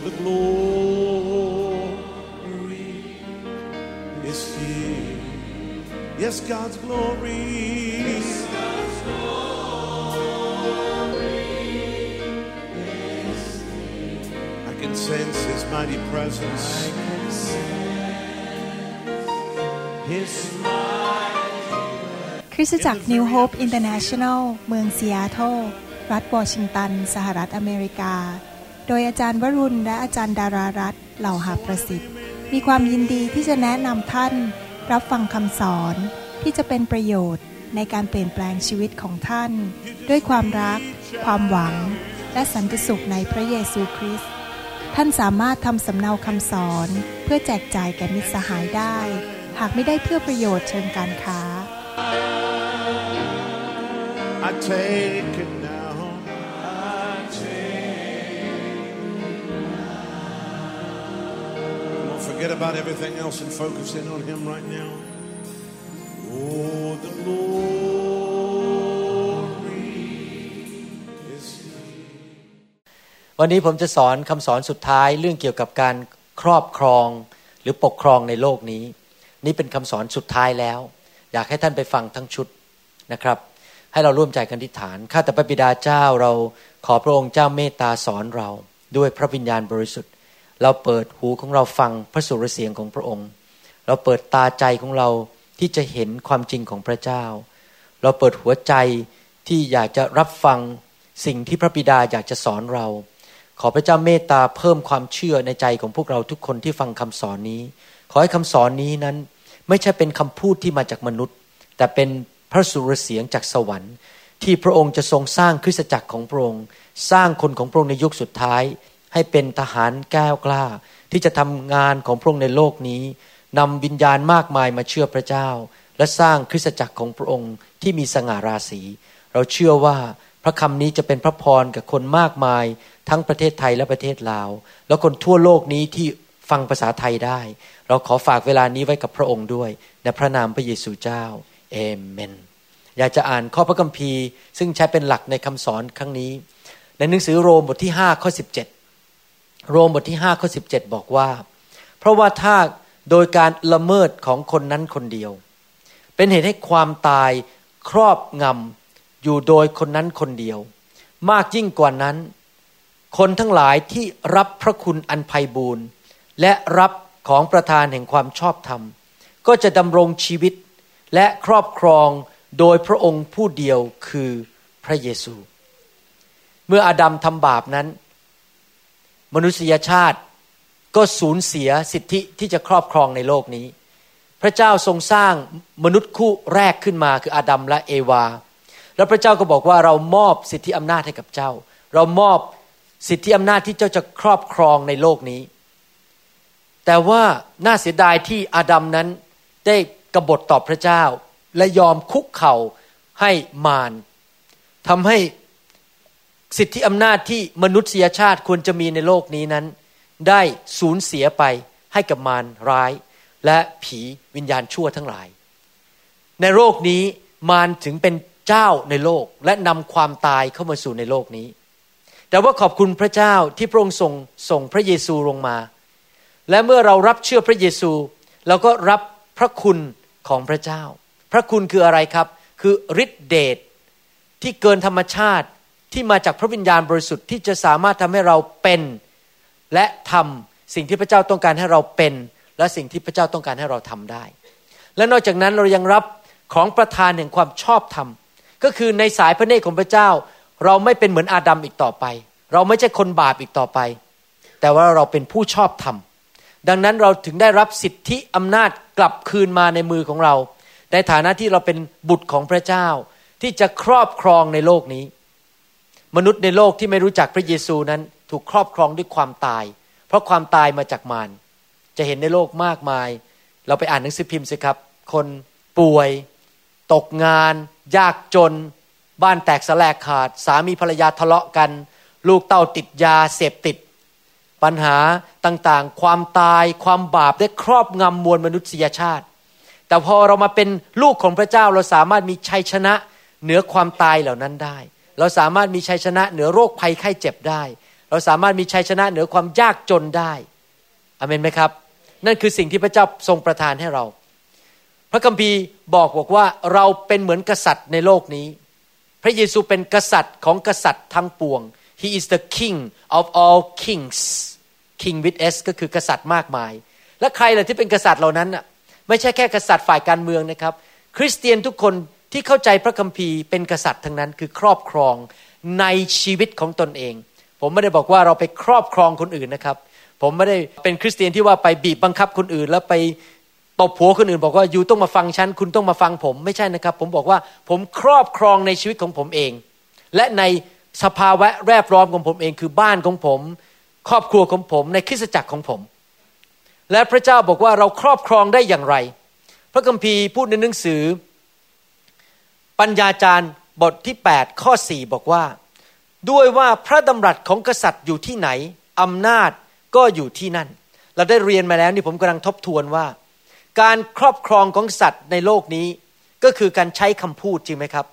the glory is here. Yes, God's glory. I can sense His mighty presence. His คริสตจักร New Hope International เมืองซีแอตเทิลรัฐวอชิงตัน สหรัฐอเมริกา โดยอาจารย์วรุณและอาจารย์ดารารัตน์เหล่าหาประสิทธิ์ มีความยินดีที่จะแนะนำท่าน รับฟังคำสอนที่จะเป็นประโยชน์ในการเปลี่ยนแปลงชีวิตของท่าน ด้วยความรัก ความหวัง และสันติสุขในพระเยซูคริสต์ท่านสามารถทำสำเนาคำสอน เพื่อแจกจ่ายแก่มิตรสหายได้ หากไม่ได้เพื่อประโยชน์เชิงการค้า I take it about everything else and focus in on Him right now. Oh, the glory is here. วันนี้ผมจะสอนคำสอนสุดท้ายเรื่องเกี่ยวกับการครอบครองหรือปกครองในโลกนี้ นี่เป็นคำสอนสุดท้ายแล้ว อยากให้ท่านไปฟังทั้งชุดนะครับ ให้เราร่วมใจกันทิฏฐานข้าแต่พระบิดาเจ้าเราขอพระองค์เจ้าเมตตาสอนเราด้วยพระวิญญาณบริสุทธิ์ เราเปิดหูของเราฟังพระสุรเสียงของพระองค์ เราเปิดตาใจของเราที่จะเห็นความจริงของพระเจ้า เราเปิดหัวใจที่อยากจะรับฟังสิ่งที่พระบิดาอยากจะสอนเรา ขอพระเจ้าเมตตาเพิ่มความเชื่อในใจของพวกเราทุกคนที่ฟังคำสอนนี้ ขอให้คำสอนนี้นั้น ไม่ใช่เป็นคำพูดที่มาจากมนุษย์ แต่เป็นพระสุรเสียงจากสวรรค์ ที่พระองค์จะทรงสร้างคริสตจักรของพระองค์ สร้างคนของพระองค์ในยุคสุดท้าย ให้เป็นทหารแก้วกล้า ที่จะทำงานของพระองค์ในโลกนี้นำวิญญาณมากมายมาเชื่อพระเจ้า และสร้างคริสตจักรของพระองค์ที่มีสง่าราศี เราเชื่อว่าพระคำนี้จะเป็นพระพรกับคนมากมาย ทั้งประเทศไทยและประเทศลาว แล้วคนทั่วโลกนี้ที่ฟังภาษาไทยได้ เราขอฝากเวลานี้ไว้กับพระองค์ด้วยในพระนามพระเยซูเจ้าเอเมนอยากจะอ่านข้อพระคัมภีร์ ซึ่งใช้เป็นหลักในคำสอนครั้งนี้ ในหนังสือโรมบทที่5ข้อ17 โรมบทที่5ข้อ17 บอกว่า เพราะว่าถ้าโดยการละเมิดของคนนั้นคนเดียว เป็นเหตุให้ความตายครอบงำอยู่โดยคนนั้นคนเดียว มากยิ่งกว่านั้น คนทั้งหลายที่รับพระคุณอันไพบูรณ์และรับของประธานแห่งความชอบธรรม ก็จะดำรงชีวิตและครอบครองโดยพระองค์ผู้เดียวคือพระเยซู เมื่ออาดัมทำบาปนั้น มนุษยชาติก็สูญเสียสิทธิที่จะครอบครองในโลกนี้ พระเจ้าทรงสร้างมนุษย์คู่แรกขึ้นมาคืออาดัมและเอวา แล้วพระเจ้าก็บอกว่าเรามอบสิทธิอำนาจให้กับเจ้า เรามอบสิทธิอำนาจที่เจ้าจะครอบครองในโลกนี้ แต่ว่าน่าเสียดายที่อาดัมนั้นได้กบฏต่อพระเจ้า และยอมคุกเข่าให้มารทำให้ สิทธิอำนาจที่มนุษยชาติควรจะมีในโลกนี้นั้น ได้สูญเสียไปให้กับมารร้าย และผีวิญญาณชั่วทั้งหลาย ในโลกนี้มารถึงเป็นเจ้าในโลกและนำความตายเข้ามาสู่ในโลกนี้ แต่ว่าขอบคุณพระเจ้าที่พระองค์ส่งส่งพระเยซูลงมา และเมื่อเรารับเชื่อพระเยซูเราก็รับพระคุณของพระเจ้า พระคุณคืออะไรครับ คือฤทธิเดชที่เกินธรรมชาติ ที่มาจากพระวิญญาณบริสุทธิ์ที่จะสามารถทำให้เราเป็น และทำสิ่งที่พระเจ้าต้องการให้เราเป็น และสิ่งที่พระเจ้าต้องการให้เราทำได้ และนอกจากนั้นเรายังรับของประทานแห่งความชอบธรรม ก็คือในสายพระเนตรของพระเจ้า เราไม่เป็นเหมือนอาดัมอีกต่อไป เราไม่ใช่คนบาปอีกต่อไป แต่ว่าเราเป็นผู้ชอบธรรม ดังนั้นเราถึงได้รับสิทธิอำนาจกลับคืนมาในมือของเรา ในฐานะที่เราเป็นบุตรของพระเจ้า ที่จะครอบครองในโลกนี้ มนุษย์ในโลกที่ไม่รู้จักพระเยซูนั้นถูกครอบครองด้วยความตาย เพราะความตายมาจากมารจะเห็นในโลกมากมาย เราไปอ่านหนังสือพิมพ์สิครับ คนป่วย ตกงาน ยากจน บ้านแตกสลายขาด สามีภรรยาทะเลาะกัน ลูกเต้าติดยาเสพติด ปัญหาต่างๆ ความตายความบาปได้ครอบงำมวลมนุษยชาติ แต่พอเรามาเป็นลูกของพระเจ้าเราสามารถมีชัยชนะเหนือความตายเหล่านั้นได้ เราสามารถมีชัยชนะเหนือโรคภัยไข้เจ็บได้ เราสามารถมีชัยชนะเหนือความยากจนได้อเมนไหมครับ นั่นคือสิ่งที่พระเจ้าทรงประทานให้เรา พระคัมภีร์บอกบอกว่าเราเป็นเหมือนกษัตริย์ในโลกนี้ พระเยซูเป็นกษัตริย์ของกษัตริย์ทั้งปวง He is the King of all kings King with S ก็คือกษัตริย์มากมาย และใครล่ะที่เป็นกษัตริย์เหล่านั้นน่ะไม่ใช่แค่กษัตริย์ฝ่ายการเมืองนะครับ คริสเตียนทุกคน ที่เข้าใจพระคัมภีร์เป็นกษัตริย์ทั้งนั้นคือครอบครองในชีวิตของตนเอง ผมไม่ได้บอกว่าเราไปครอบครองคนอื่นนะครับ ผมไม่ได้เป็นคริสเตียนที่ว่าไปบีบบังคับคนอื่น แล้วไปตบผัวคนอื่น บอกว่าอยู่ต้องมาฟังฉันคุณต้องมาฟังผมไม่ใช่นะครับ ผมบอกว่าผมครอบครองในชีวิตของผมเอง และในสภาวะแวดล้อมของผมเองคือบ้านของผม ครอบครัวของผม ในคริสตจักรของผม และพระเจ้าบอกว่าเราครอบครองได้อย่างไร พระคัมภีร์พูดในหนังสือ ปัญญาจารย์บทที่ 8 ข้อ 4 บอกว่า ด้วยว่าพระดำรัสของกษัตริย์อยู่ที่ไหนอำนาจก็อยู่ที่นั่น เราได้เรียนมาแล้วนี่ผมกำลังทบทวนว่า การครอบครองของสัตว์ในโลกนี้ ก็คือการใช้คำพูดจริงไหมครับ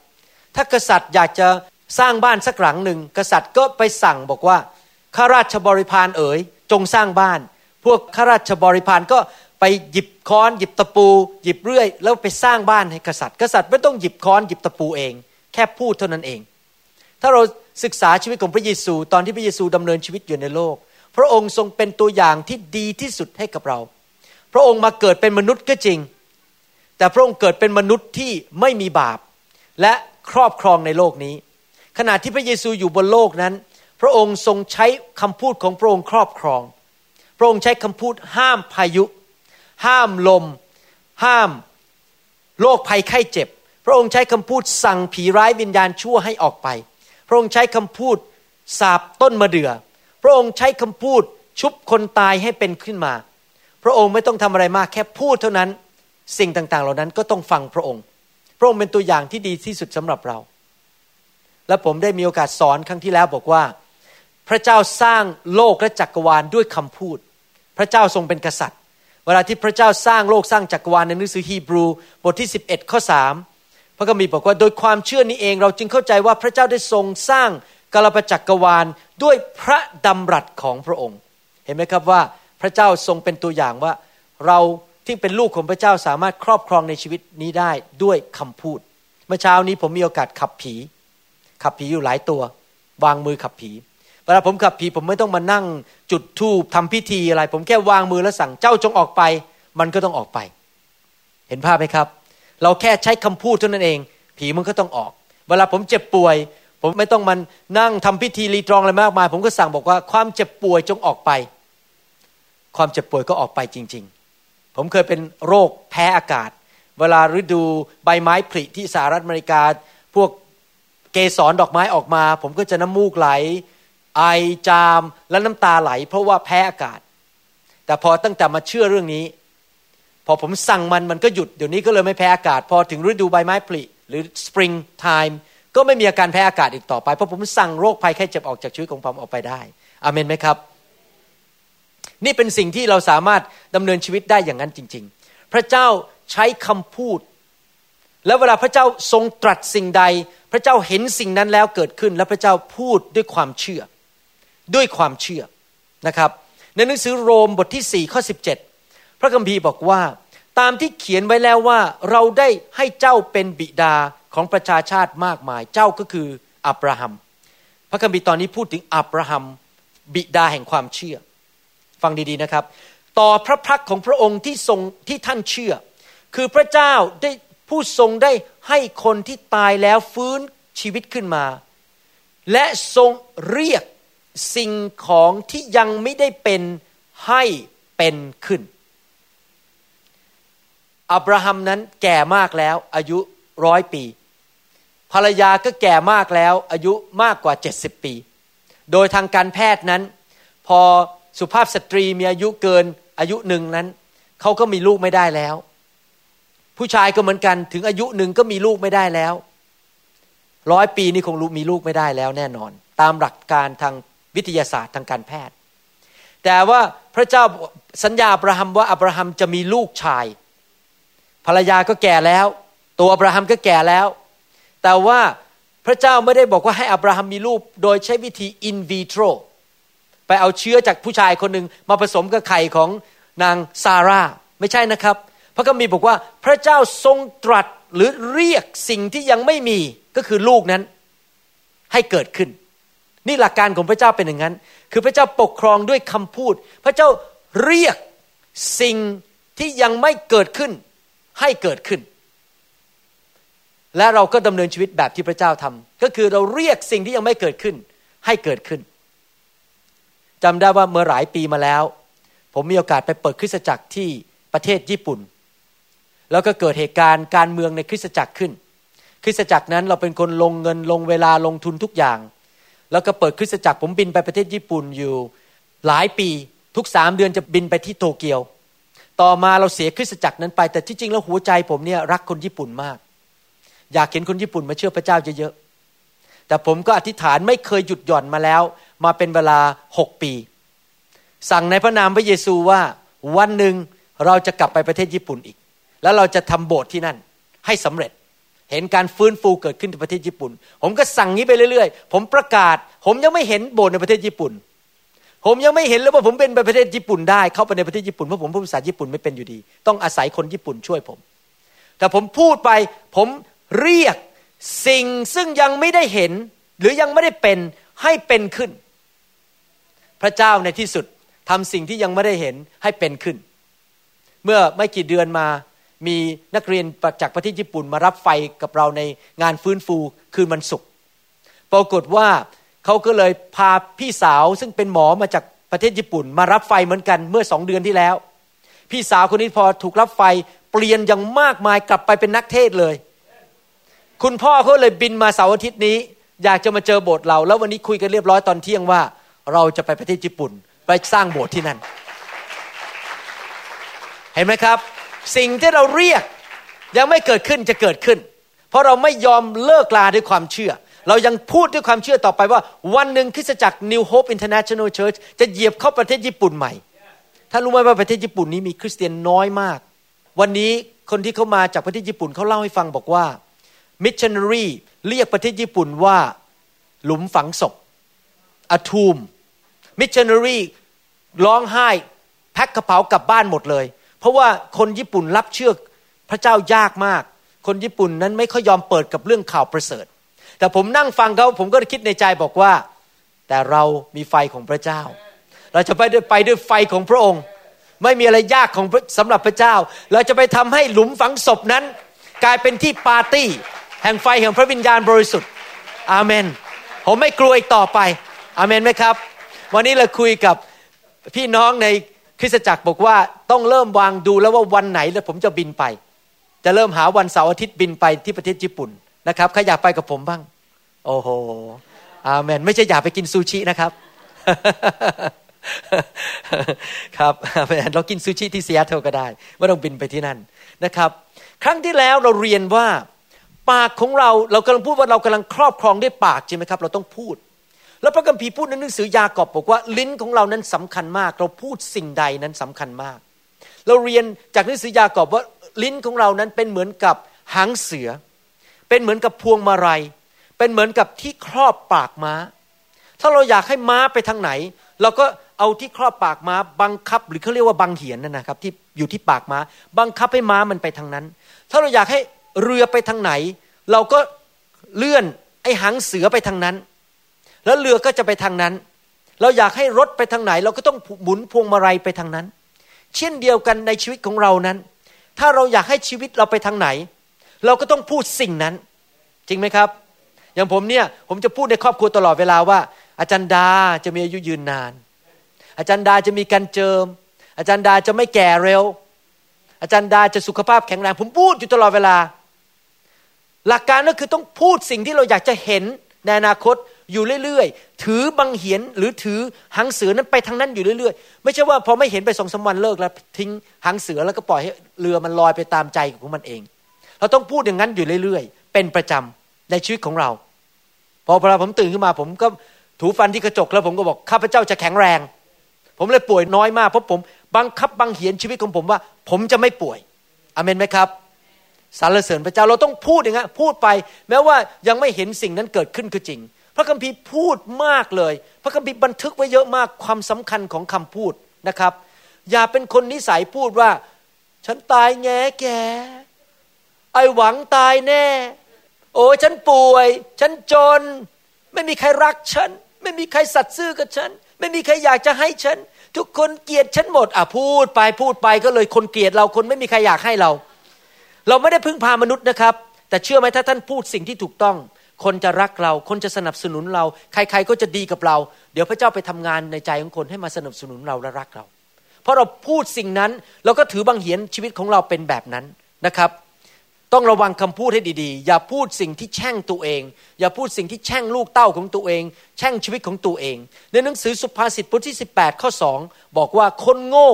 ถ้ากษัตริย์อยากจะสร้างบ้านสักหลังหนึ่งกษัตริย์ก็ไปสั่งบอกว่าข้าราชบริพารเอ๋ยจงสร้างบ้าน พวกข้าราชบริพารก็ ไปหยิบค้อนหยิบตะปู หยิบเรื่อย แล้วไปสร้างบ้านให้กษัตริย์ กษัตริย์ไม่ต้องหยิบค้อนหยิบตะปูเอง แค่พูดเท่านั้นเอง ถ้าเราศึกษาชีวิตของพระเยซู ตอนที่พระเยซูดำเนินชีวิตอยู่ในโลก พระองค์ทรงเป็นตัวอย่างที่ดีที่สุดให้กับเรา พระองค์มาเกิดเป็นมนุษย์ก็จริง แต่พระองค์เกิดเป็นมนุษย์ที่ไม่มีบาป และครอบครองในโลกนี้ ขณะที่พระเยซูอยู่บนโลกนั้น พระองค์ทรงใช้คำพูดของพระองค์ครอบครอง พระองค์ใช้คำพูดห้ามพายุ ห้ามลม ห้ามโรคภัยไข้เจ็บ พระองค์ใช้คำพูดสั่งผีร้ายวิญญาณชั่วให้ออกไป พระองค์ใช้คำพูดสาบต้นมะเดื่อพระองค์ใช้คำพูดชุบคนตายให้เป็นขึ้นมา พระองค์ไม่ต้องทำอะไรมากแค่พูดเท่านั้น สิ่งต่างๆ เหล่านั้นก็ต้องฟังพระองค์ พระองค์เป็นตัวอย่างที่ดีที่สุดสำหรับเรา และผมได้มีโอกาสสอนครั้งที่แล้วบอกว่า พระเจ้าสร้างโลกและจักรวาลด้วยคำพูด พระเจ้าทรงเป็นกษัตริย์ วลาที่พระเจ้าสร้างโลกสร้างจักรวาลในหนังสือฮีบรูบทที่ 11 ข้อ 3 พระคัมภีร์บอกว่าโดยความเชื่อนี้เองเราจึงเข้าใจว่าพระเจ้าได้ทรงสร้างกาลปจักรวาลด้วยพระดำรัสของพระองค์ เห็นไหมครับว่าพระเจ้าทรงเป็นตัวอย่างว่า เราที่เป็นลูกของพระเจ้าสามารถครอบครองในชีวิตนี้ได้ด้วยคำพูด เมื่อเช้านี้ผมมีโอกาสขับผี ขับผีอยู่หลายตัว วางมือขับผี วลาผมขับผีผมไม่ต้องมานั่งจุดธูปทำพิธีอะไร ผมแค่วางมือแล้วสั่งเจ้าจงออกไป มันก็ต้องออกไป เห็นภาพไหมครับ เราแค่ใช้คำพูดเท่านั้นเอง ผีมันก็ต้องออก เวลาผมเจ็บป่วย ผมไม่ต้องมันนั่งทำพิธีรีตรองอะไรมากมาย ผมก็สั่งบอกว่าความเจ็บป่วยจงออกไป ความเจ็บป่วยก็ออกไปจริง ๆ ผมเคยเป็นโรคแพ้อากาศ เวลาฤดูใบไม้ผลิที่สหรัฐอเมริกา พวกเกสรดอกไม้ออกมา ผมก็จะน้ำมูกไหล ไอจามและน้ำตาไหล เพราะว่าแพ้อากาศ แต่พอตั้งแต่มาเชื่อเรื่องนี้ พอผมสั่งมันมันก็หยุดเดี๋ยวนี้ก็เลยไม่แพ้อากาศ พอถึงฤดูใบไม้ผลิหรือ spring time ก็ไม่มีอาการแพ้อากาศอีกต่อไป เพราะผมสั่งโรคภัยแค่เจ็บออกจากชีวิตของผมออกไปได้อเมนไหมครับ นี่เป็นสิ่งที่เราสามารถดำเนินชีวิตได้อย่างนั้นจริง ๆ พระเจ้าใช้คำพูด แล้วเวลาพระเจ้าทรงตรัสสิ่งใด พระเจ้าเห็นสิ่งนั้นแล้วเกิดขึ้น แล้วพระเจ้าพูดด้วยความเชื่อ ด้วยความเชื่อนะครับในหนังสือโรมบทที่4ข้อ17 พระคัมภีร์บอกว่า ตามที่เขียนไว้แล้วว่าเราได้ให้เจ้าเป็นบิดาของประชาชาติมากมายเจ้าก็คืออับราฮัม พระคัมภีร์ตอนนี้พูดถึงอับราฮัมบิดาแห่งความเชื่อ ฟังดีๆนะครับ ต่อพระพักของพระองค์ที่ทรงที่ท่านเชื่อ คือพระเจ้าได้ผู้ทรงได้ให้คนที่ตายแล้วฟื้นชีวิตขึ้นมา และทรงเรียก สิ่งของที่ยังไม่ได้เป็นให้เป็นขึ้น อับราฮัมนั้นแก่มากแล้วอายุร้อยปี ภรรยาก็แก่มากแล้วอายุมากกว่า70ปี โดยทางการแพทย์นั้น พอสุภาพสตรีมีอายุเกินอายุหนึ่งนั้นเขาก็มีลูกไม่ได้แล้ว ผู้ชายก็เหมือนกันถึงอายุหนึ่งก็มีลูกไม่ได้แล้วร้อยปีนี่คงมีลูกไม่ได้แล้วแน่นอน ตามหลักการทาง วิทยาศาสตร์ทางการแพทย์ แต่ว่าพระเจ้าสัญญาอับราฮัมว่าอับราฮัมจะมีลูกชาย ภรรยาก็แก่แล้ว ตัวอับราฮัมก็แก่แล้ว แต่ว่าพระเจ้าไม่ได้บอกว่าให้อับราฮัมมีลูก โดยใช้วิธีอินวิโตรไปเอาเชื้อจากผู้ชายคนหนึ่งมาผสมกับไข่ของนางซาร่าไม่ใช่นะครับ พระคัมภีร์บอกว่าพระเจ้าทรงตรัสหรือเรียกสิ่งที่ยังไม่มีก็คือลูกนั้นให้เกิดขึ้น นี่หลักการของพระเจ้าเป็นอย่างนั้น คือพระเจ้าปกครองด้วยคำพูด พระเจ้าเรียกสิ่งที่ยังไม่เกิดขึ้นให้เกิดขึ้น และเราก็ดำเนินชีวิตแบบที่พระเจ้าทำก็คือเราเรียกสิ่งที่ยังไม่เกิดขึ้นให้เกิดขึ้นจำได้ว่าเมื่อหลายปีมาแล้ว ผมมีโอกาสไปเปิดคริสตจักรที่ประเทศญี่ปุ่น แล้วก็เกิดเหตุการณ์การเมืองในคริสตจักรขึ้น คริสตจักรนั้นเราเป็นคนลงเงินลงเวลาลงทุนทุกอย่าง แล้วก็เปิดคริสตจักรผมบินไปประเทศญี่ปุ่นอยู่ หลายปีทุกสามเดือนจะบินไปที่โตเกียว ต่อมาเราเสียคริสตจักรนั้นไป แต่ที่จริงแล้วหัวใจผมเนี่ยรักคนญี่ปุ่นมาก อยากเห็นคนญี่ปุ่นมาเชื่อพระเจ้าเยอะๆแต่ผมก็อธิษฐานไม่เคยหยุดหย่อนมาแล้ว มาเป็นเวลาหกปี สั่งในพระนามพระเยซูว่าวันหนึ่งเราจะกลับไปประเทศญี่ปุ่นอีก แล้วเราจะทำโบสถ์ที่นั่นให้สำเร็จ เห็นการฟื้นฟูเกิดขึ้นในประเทศญี่ปุ่น ผมก็สั่งนี้ไปเรื่อยๆ ผมประกาศ ผมยังไม่เห็นโบสถ์ในประเทศญี่ปุ่น ผมยังไม่เห็นเลยว่าผมเป็นไปประเทศญี่ปุ่นได้เข้าไปในประเทศญี่ปุ่นเพราะผมพูดภาษาญี่ปุ่นไม่เป็นอยู่ดี ต้องอาศัยคนญี่ปุ่นช่วยผม แต่ผมพูดไปผมเรียกสิ่งซึ่งยังไม่ได้เห็น หรือยังไม่ได้เป็นให้เป็นขึ้น พระเจ้าในที่สุดทำสิ่งที่ยังไม่ได้เห็นให้เป็นขึ้น เมื่อไม่กี่เดือนมา มีนักเรียนจากประเทศญี่ปุ่นมารับไฟกับเราในงานฟื้นฟูคืนวันศุกร์ปรากฏว่าเขาก็เลยพาพี่สาวซึ่งเป็นหมอมาจากประเทศญี่ปุ่น มารับไฟเหมือนกันเมื่อสองเดือนที่แล้ว พี่สาวคนนี้พอถูกรับไฟเปลี่ยนอย่างมากมายกลับไปเป็นนักเทศเลย คุณพ่อเขาเลยบินมาเสาร์อาทิตย์นี้ อยากจะมาเจอโบสถ์เรา แล้ววันนี้คุยกันเรียบร้อยตอนเที่ยงว่า เราจะไปประเทศญี่ปุ่น ไปสร้างโบสถ์ที่นั่น เห็นไหมครับ สิ่งที่เราเรียกยังไม่เกิดขึ้นจะเกิดขึ้น เพราะเราไม่ยอมเลิกลาด้วยความเชื่อ เรายังพูดด้วยความเชื่อต่อไปว่า วันหนึ่งคริสตจักร New Hope International Church จะเหยียบเข้าประเทศญี่ปุ่นใหม่ท่านรู้ไหมว่าประเทศญี่ปุ่นนี้มีคริสเตียนน้อยมาก วันนี้คนที่เขามาจากประเทศญี่ปุ่นเขาเล่าให้ฟังบอกว่ามิชชันนารีเรียกประเทศญี่ปุ่นว่าหลุมฝังศพอะทูมมิชชันนารีร้องไห้แพ็คกระเป๋ากลับบ้านหมดเลย เพราะว่าคนญี่ปุ่นรับเชื่อพระเจ้ายากมาก คนญี่ปุ่นนั้นไม่ค่อยยอมเปิดกับเรื่องข่าวประเสริฐ แต่ผมนั่งฟังเขาผมก็คิดในใจบอกว่า แต่เรามีไฟของพระเจ้า เราจะไปด้วยไปด้วยไฟของพระองค์ ไม่มีอะไรยากของสำหรับพระเจ้า เราจะไปทำให้หลุมฝังศพนั้น กลายเป็นที่ปาร์ตี้ แห่งไฟแห่งพระวิญญาณบริสุทธิ์อาเมน ผมไม่กลัวอีกต่อไปอเมนไหมครับ วันนี้เราคุยกับพี่น้องใน คริสตจักรบอกว่าต้องเริ่มวางดูแล้วว่าวันไหนแล้วผมจะบินไป จะเริ่มหาวันเสาร์อาทิตย์บินไปที่ประเทศญี่ปุ่นนะครับใครอยากไปกับผมบ้าง โอ้โหอาเมน ไม่ใช่อยากไปกินซูชินะครับ ครับอาเมนเรากินซูชิที่ซีแอตเทิลก็ได้ไม่ต้องบินไปที่นั่นนะครับ ครั้งที่แล้วเราเรียนว่าปากของเราเรากำลังพูดว่าเรากำลังครอบครองด้วยปากใช่ไหมครับ เราต้องพูด แล้วพระคัมภีร์พูดในหนังสือยากอบบอกว่าลิ้นของเรานั้นสำคัญมาก เราพูดสิ่งใดนั้นสำคัญมาก เราเรียนจากหนังสือยากอบว่าลิ้นของเรานั้นเป็นเหมือนกับหางเสือ เป็นเหมือนกับพวงมาลัย เป็นเหมือนกับที่ครอบปากม้า ถ้าเราอยากให้ม้าไปทางไหน เราก็เอาที่ครอบปากม้าบังคับ หรือเขาเรียกว่าบังเหียนนั่นนะครับ ที่อยู่ที่ปากม้า บังคับให้ม้ามันไปทางนั้น ถ้าเราอยากให้เรือไปทางไหน เราก็เลื่อนไอ้หางเสือไปทางนั้น แล้วเรือก็จะไปทางนั้น เราอยากให้รถไปทางไหน เราก็ต้องหมุนพวงมาลัยไปทางนั้น เช่นเดียวกันในชีวิตของเรานั้น ถ้าเราอยากให้ชีวิตเราไปทางไหน เราก็ต้องพูดสิ่งนั้น จริงไหมครับ อย่างผมเนี่ยผมจะพูดในครอบครัวตลอดเวลาว่า อาจารย์ดาจะมีอายุยืนนาน อาจารย์ดาจะมีการเจิม อาจารย์ดาจะไม่แก่เร็ว อาจารย์ดาจะสุขภาพแข็งแรงผมพูดอยู่ตลอดเวลา หลักการก็คือต้องพูดสิ่งที่เราอยากจะเห็นในอนาคต อยู่เรื่อยๆ ถือบังเหียนหรือถือหางเสือนั้นไปทางนั้นอยู่เรื่อยๆ ไม่ใช่ว่าพอไม่เห็นไปสองสาวันเลิกแล้วทิ้งหางเสือแล้วก็ปล่อยให้เรือมันลอยไปตามใจของมันเอง เราต้องพูดอย่างนั้นอยู่เรื่อยๆ เป็นประจำในชีวิตของเรา พอเวลาผมตื่นขึ้นมาผมก็ถูฟันที่กระจกแล้วผมก็บอกข้าพเจ้าจะแข็งแรง ผมเลยป่วยน้อยมากเพราะผมบังคับบังเหียนชีวิตของผมว่า ผมจะไม่ป่วยอเมนไหมครับสรรเสริญพระเจ้าเราต้องพูดอย่างนั้นพูดไป แม้ว่ายังไม่เห็นสิ่งนั้นเกิดขึ้นก็จริง ระคัมภีร์พูดมากเลย พระคัมภีร์บันทึกไว้เยอะมากความสำคัญของคำพูดนะครับ อย่าเป็นคนนิสัยพูดว่า ฉันตายแง่แกไอหวังตายแน่ โอ้ฉันป่วย ฉันจน ไม่มีใครรักฉัน ไม่มีใครสัตย์ซื่อกับฉัน ไม่มีใครอยากจะให้ฉัน ทุกคนเกลียดฉันหมดอะพูดไปพูดไปก็เลยคนเกลียดเราคนไม่มีใครอยากให้เรา เราไม่ได้พึ่งพามนุษย์นะครับ แต่เชื่อไหมถ้าท่านพูดสิ่งที่ถูกต้อง คนจะรักเรา คนจะสนับสนุนเรา ใครๆก็จะดีกับเรา เดี๋ยวพระเจ้าไปทำงานในใจของคนให้มาสนับสนุนเราและรักเรา เพราะเราพูดสิ่งนั้นเราก็ถือบังเหียนชีวิตของเราเป็นแบบนั้นนะครับ ต้องระวังคำพูดให้ดีๆ อย่าพูดสิ่งที่แช่งตัวเอง อย่าพูดสิ่งที่แช่งลูกเต้าของตัวเอง แช่งชีวิตของตัวเอง ในหนังสือสุภาษิตบทที่ 18 ข้อ 2 บอกว่าคนโง่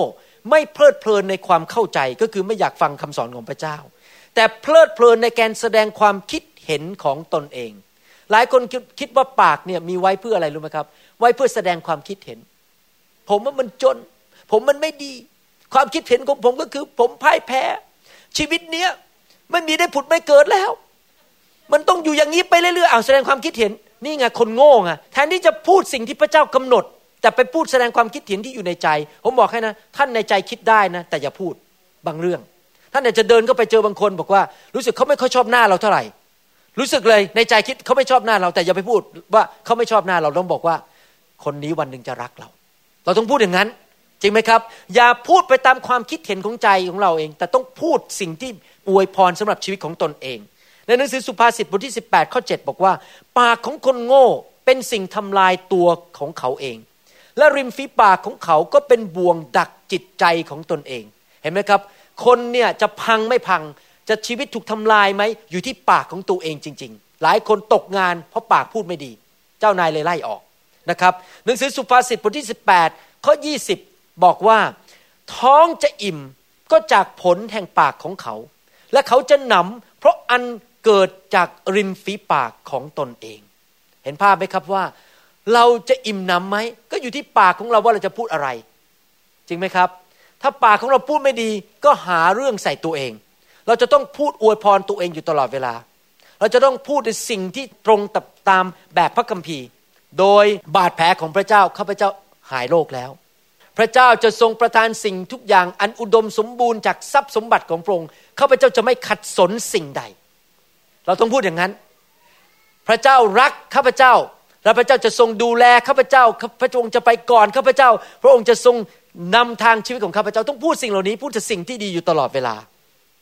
ไม่เพลิดเพลินในความเข้าใจก็คือไม่อยากฟังคำสอนของพระเจ้า แต่เพลิดเพลินในการแสดงความคิด เห็นของตนเอง หลายคนคิดว่าปากเนี่ยมีไว้เพื่ออะไรรู้ไหมครับ ไว้เพื่อแสดงความคิดเห็น ผมว่ามันจน ผมมันไม่ดี ความคิดเห็นของผมก็คือ ผมพ่ายแพ้ ชีวิตเนี้ยไม่มีได้ผุดไม่เกิดแล้ว มันต้องอยู่อย่างนี้ไปเรื่อยๆเอาแสดงความคิดเห็น นี่ไงคนโง่ไงแทนที่จะพูดสิ่งที่พระเจ้ากำหนด แต่ไปพูดแสดงความคิดเห็นที่อยู่ในใจ ผมบอกให้นะ ท่านในใจคิดได้นะ แต่อย่าพูดบางเรื่อง ท่านอาจจะเดินก็ไปเจอบางคน บอกว่า รู้สึกเขาไม่ค่อยชอบหน้าเราเท่าไหร่ รู้สึกเลยในใจคิดเขาไม่ชอบหน้าเรา แต่อย่าไปพูดว่าเขาไม่ชอบหน้าเราต้องบอกว่า คนนี้วันหนึ่งจะรักเรา เราต้องพูดอย่างนั้น จริงไหมครับ อย่าพูดไปตามความคิดเห็นของใจของเราเอง แต่ต้องพูดสิ่งที่อวยพรสำหรับชีวิตของตนเอง ในหนังสือสุภาษิตบทที่ 18 ข้อ 7 บอกว่า ปากของคนโง่เป็นสิ่งทำลายตัวของเขาเอง และริมฝีปากของเขาก็เป็นบ่วงดักจิตใจของตนเอง เห็นไหมครับ คนเนี่ยจะพังไม่พัง จะชีวิตถูกทำลายไหมอยู่ที่ปากของตัวเองจริง ๆ หลายคนตกงานเพราะปากพูดไม่ดี เจ้านายเลยไล่ออกนะครับหนังสือสุภาษิตบทที่ 18ข้อ20 บอกว่า ท้องจะอิ่มก็จากผลแห่งปากของเขา และเขาจะหนำเพราะอันเกิดจากริมฝีปากของตนเอง เห็นภาพไหมครับว่า เราจะอิ่มหนำไหมก็อยู่ที่ปากของเราว่าเราจะพูดอะไร จริงไหมครับ ถ้าปากของเราพูดไม่ดีก็หาเรื่องใส่ตัวเอง เราจะต้องพูดอวยพรตัวเองอยู่ตลอดเวลา เราจะต้องพูดในสิ่งที่ตรงต,ตามแบบพระคัมภีร์ โดยบาดแผลของพระเจ้าข้าพเจ้าหายโรคแล้ว พระเจ้าจะทรงประทานสิ่งทุกอย่างอันอุดมสมบูรณ์จากทรัพย์สมบัติของพระองค์ข้าพเจ้าจะไม่ขัดสนสิ่งใด เราต้องพูดอย่างนั้น พระเจ้ารักข้าพเจ้าและพระเจ้าจะทรงดูแลข้าพเจ้า พระองค์จะไปก่อนข้าพเจ้า พระองค์จะทรงนำทางชีวิตของข้าพเจ้าต้องพูดสิ่งเหล่านี้พูดแต่สิ่งที่ดีอยู่ตลอดเวลา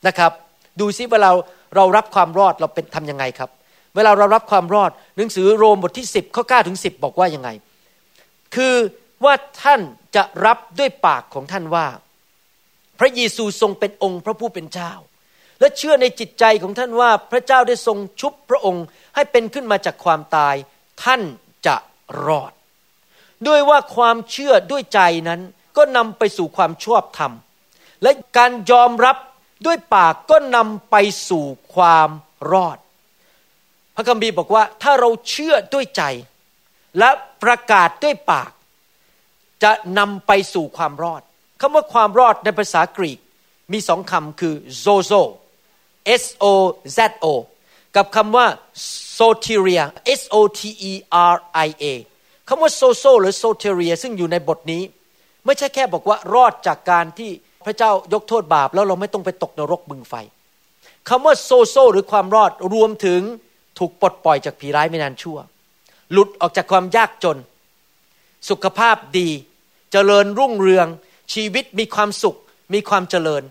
นะครับ ดูซิเวลาเรารับความรอดเราเป็นทำยังไงครับ เวลาเรารับความรอดหนังสือโรมบทที่ 10ข้อ9ถึง10 บอกว่ายังไง คือว่าท่านจะรับด้วยปากของท่านว่า พระเยซูทรงเป็นองค์พระผู้เป็นเจ้า และเชื่อในจิตใจของท่านว่าพระเจ้าได้ทรงชุบพระองค์ให้เป็นขึ้นมาจากความตาย ท่านจะรอด ด้วยว่าความเชื่อด้วยใจนั้นก็นำไปสู่ความชอบธรรม และการยอมรับ ด้วยปากก็นำไปสู่ความรอด พระคัมภีร์บอกว่าถ้าเราเชื่อด้วยใจ และประกาศด้วยปาก จะนำไปสู่ความรอดคำว่าความรอดในภาษากรีกมีสองคำคือ zozo s o z o กับคำว่า soteria s o t e r i a คำว่า sozo หรือ soteria ซึ่งอยู่ในบทนี้ ไม่ใช่แค่บอกว่ารอดจากการที่ พระเจ้ายกโทษบาปแล้วเราไม่ต้องไปตกนรกบึงไฟคำว่าโซโซหรือความรอดรวมถึงถูกปลดปล่อยจากผีร้ายไม่นานชั่ว หลุดออกจากความยากจน สุขภาพดีเจริญรุ่งเรือง ชีวิตมีความสุข มีความเจริญ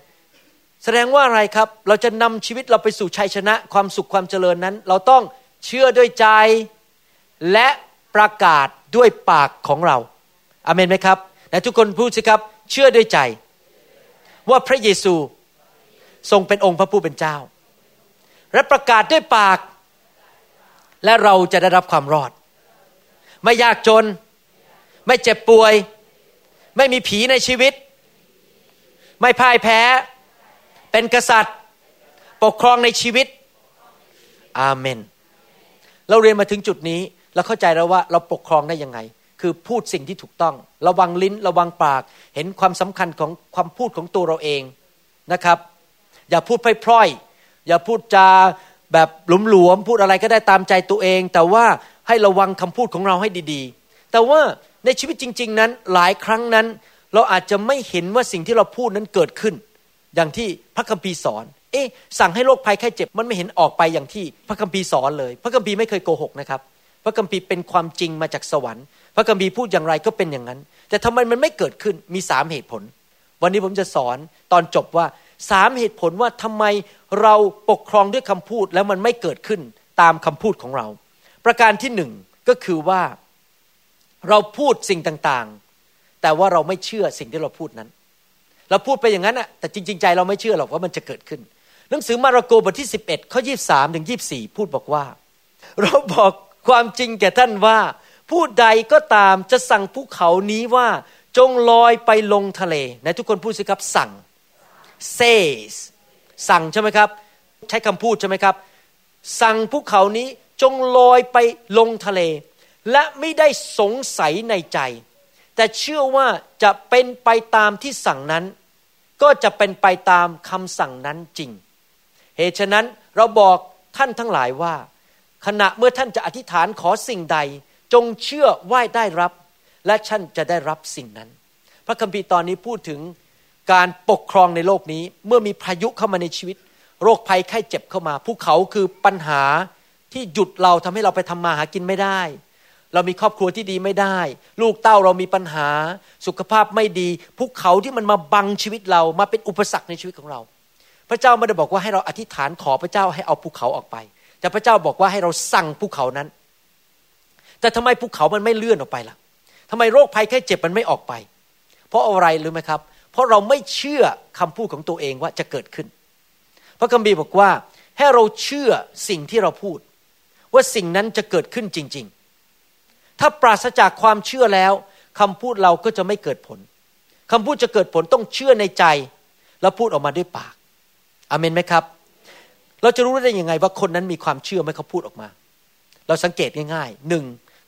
แสดงว่าอะไรครับ เราจะนำชีวิตเราไปสู่ชัยชนะความสุขความเจริญนั้น เราต้องเชื่อด้วยใจและประกาศด้วยปากของเราอเมนไหมครับแต่ทุกคนพูดสิครับ เชื่อด้วยใจ ว่าพระเยซูทรงเป็นองค์พระผู้เป็นเจ้า และประกาศด้วยปาก และเราจะได้รับความรอด ไม่ยากจน ไม่เจ็บป่วย ไม่มีผีในชีวิต ไม่พ่ายแพ้ เป็นกษัตริย์ ปกครองในชีวิต อาเมน เราเรียนมาถึงจุดนี้เราเข้าใจแล้วว่าเราปกครองได้ยังไง คือพูดสิ่งที่ถูกต้อง ระวังลิ้นระวังปาก เห็นความสำคัญของความพูดของตัวเราเองนะครับ อย่าพูดพร่อยๆอย่าพูดจาแบบหลวมๆพูดอะไรก็ได้ตามใจตัวเอง แต่ว่าให้ระวังคำพูดของเราให้ดีๆ แต่ว่าในชีวิตจริง ๆ นั้นหลายครั้งนั้น เราอาจจะไม่เห็นว่าสิ่งที่เราพูดนั้นเกิดขึ้น อย่างที่พระคัมภีร์สอน เอ๊ะสั่งให้โรคภัยไข้เจ็บมันไม่เห็นออกไปอย่างที่พระคัมภีร์สอนเลย พระคัมภีร์ไม่เคยโกหกนะครับ พระคัมภีร์เป็นความจริงมาจากสวรรค์ พระคัมภีร์พูดอย่างไรก็เป็นอย่างนั้น แต่ทำไมมันไม่เกิดขึ้นมีสามเหตุผล วันนี้ผมจะสอนตอนจบว่าสามเหตุผลว่าทำไมเราปกครองด้วยคำพูดแล้วมันไม่เกิดขึ้นตามคำพูดของเรา ประการที่หนึ่งก็คือว่าเราพูดสิ่งต่างๆ แต่ว่าเราไม่เชื่อสิ่งที่เราพูดนั้น เราพูดไปอย่างนั้นอะแต่จริง ๆ ใจเราไม่เชื่อหรอกว่ามันจะเกิดขึ้น หนังสือมาระโกบทที่ 11ข้อ23ถึง24 พูดบอกว่า เราบอกความจริงแก่ท่านว่า ผู้ใดก็ตามจะสั่งภูเขานี้ว่าจงลอยไปลงทะเลในทุกคนพูดสิครับสั่ง says สั่งใช่ไหมครับ ใช้คำพูดใช่ไหมครับ สั่งภูเขานี้จงลอยไปลงทะเล และไม่ได้สงสัยในใจ แต่เชื่อว่าจะเป็นไปตามที่สั่งนั้น ก็จะเป็นไปตามคำสั่งนั้นจริง เหตุฉะนั้นเราบอกท่านทั้งหลายว่า ขณะเมื่อท่านจะอธิษฐานขอสิ่งใด จงเชื่อไหว่าได้รับ และท่านจะได้รับสิ่งนั้น พระคัมภีร์ตอนนี้พูดถึงการปกครองในโลกนี้เมื่อมีพายุเข้ามาในชีวิต โรคภัยไข้เจ็บเข้ามาภูเขาคือปัญหาที่หยุดเราทำให้เราไปทำมาหากินไม่ได้ เรามีครอบครัวที่ดีไม่ได้ ลูกเต้าเรามีปัญหา สุขภาพไม่ดีภูเขาที่มันมาบังชีวิตเรามาเป็นอุปสรรคในชีวิตของเรา พระเจ้าไม่ได้บอกว่าให้เราอธิษฐานขอพระเจ้าให้เอาภูเขาออกไป แต่พระเจ้าบอกว่าให้เราสั่งภูเขานั้น แต่ทำไมภูเขามันไม่เลื่อนออกไปล่ะทำไมโรคภัยแค่เจ็บมันไม่ออกไป เพราะอะไรรู้ไหมครับ เพราะเราไม่เชื่อคำพูดของตัวเองว่าจะเกิดขึ้น พระคัมภีร์บอกว่าให้เราเชื่อสิ่งที่เราพูด ว่าสิ่งนั้นจะเกิดขึ้นจริง ๆ ถ้าปราศจากความเชื่อแล้วคำพูดเราก็จะไม่เกิดผลคำพูดจะเกิดผลต้องเชื่อในใจ แล้วพูดออกมาด้วยปากอเมนไหมครับ เราจะรู้ได้ยังไงว่าคนนั้นมีความเชื่อไหมเขาพูดออกมา เราสังเกตง่ายๆหนึ่ง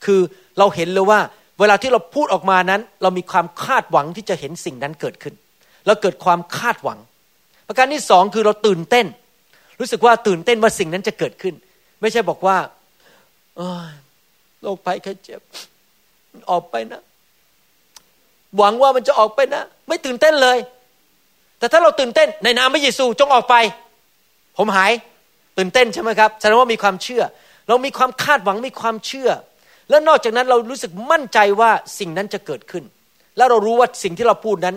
คือเราเห็นเลยว่า เวลาที่เราพูดออกมานั้น เรามีความคาดหวังที่จะเห็นสิ่งนั้นเกิดขึ้น เราเกิดความคาดหวัง ประการที่สองคือเราตื่นเต้น รู้สึกว่าตื่นเต้นว่าสิ่งนั้นจะเกิดขึ้น ไม่ใช่บอกว่าโรคภัยแค่เจ็บออกไปนะ หวังว่ามันจะออกไปนะ ไม่ตื่นเต้นเลย แต่ถ้าเราตื่นเต้น ในนามพระเยซูจงออกไป ผมหายตื่นเต้นใช่ไหมครับแสดงว่ามีความเชื่อ เรามีความคาดหวังมีความเชื่อ แล้วนอกจากนั้นเรารู้สึกมั่นใจว่าสิ่งนั้นจะเกิดขึ้น แล้วเรารู้ว่าสิ่งที่เราพูดนั้น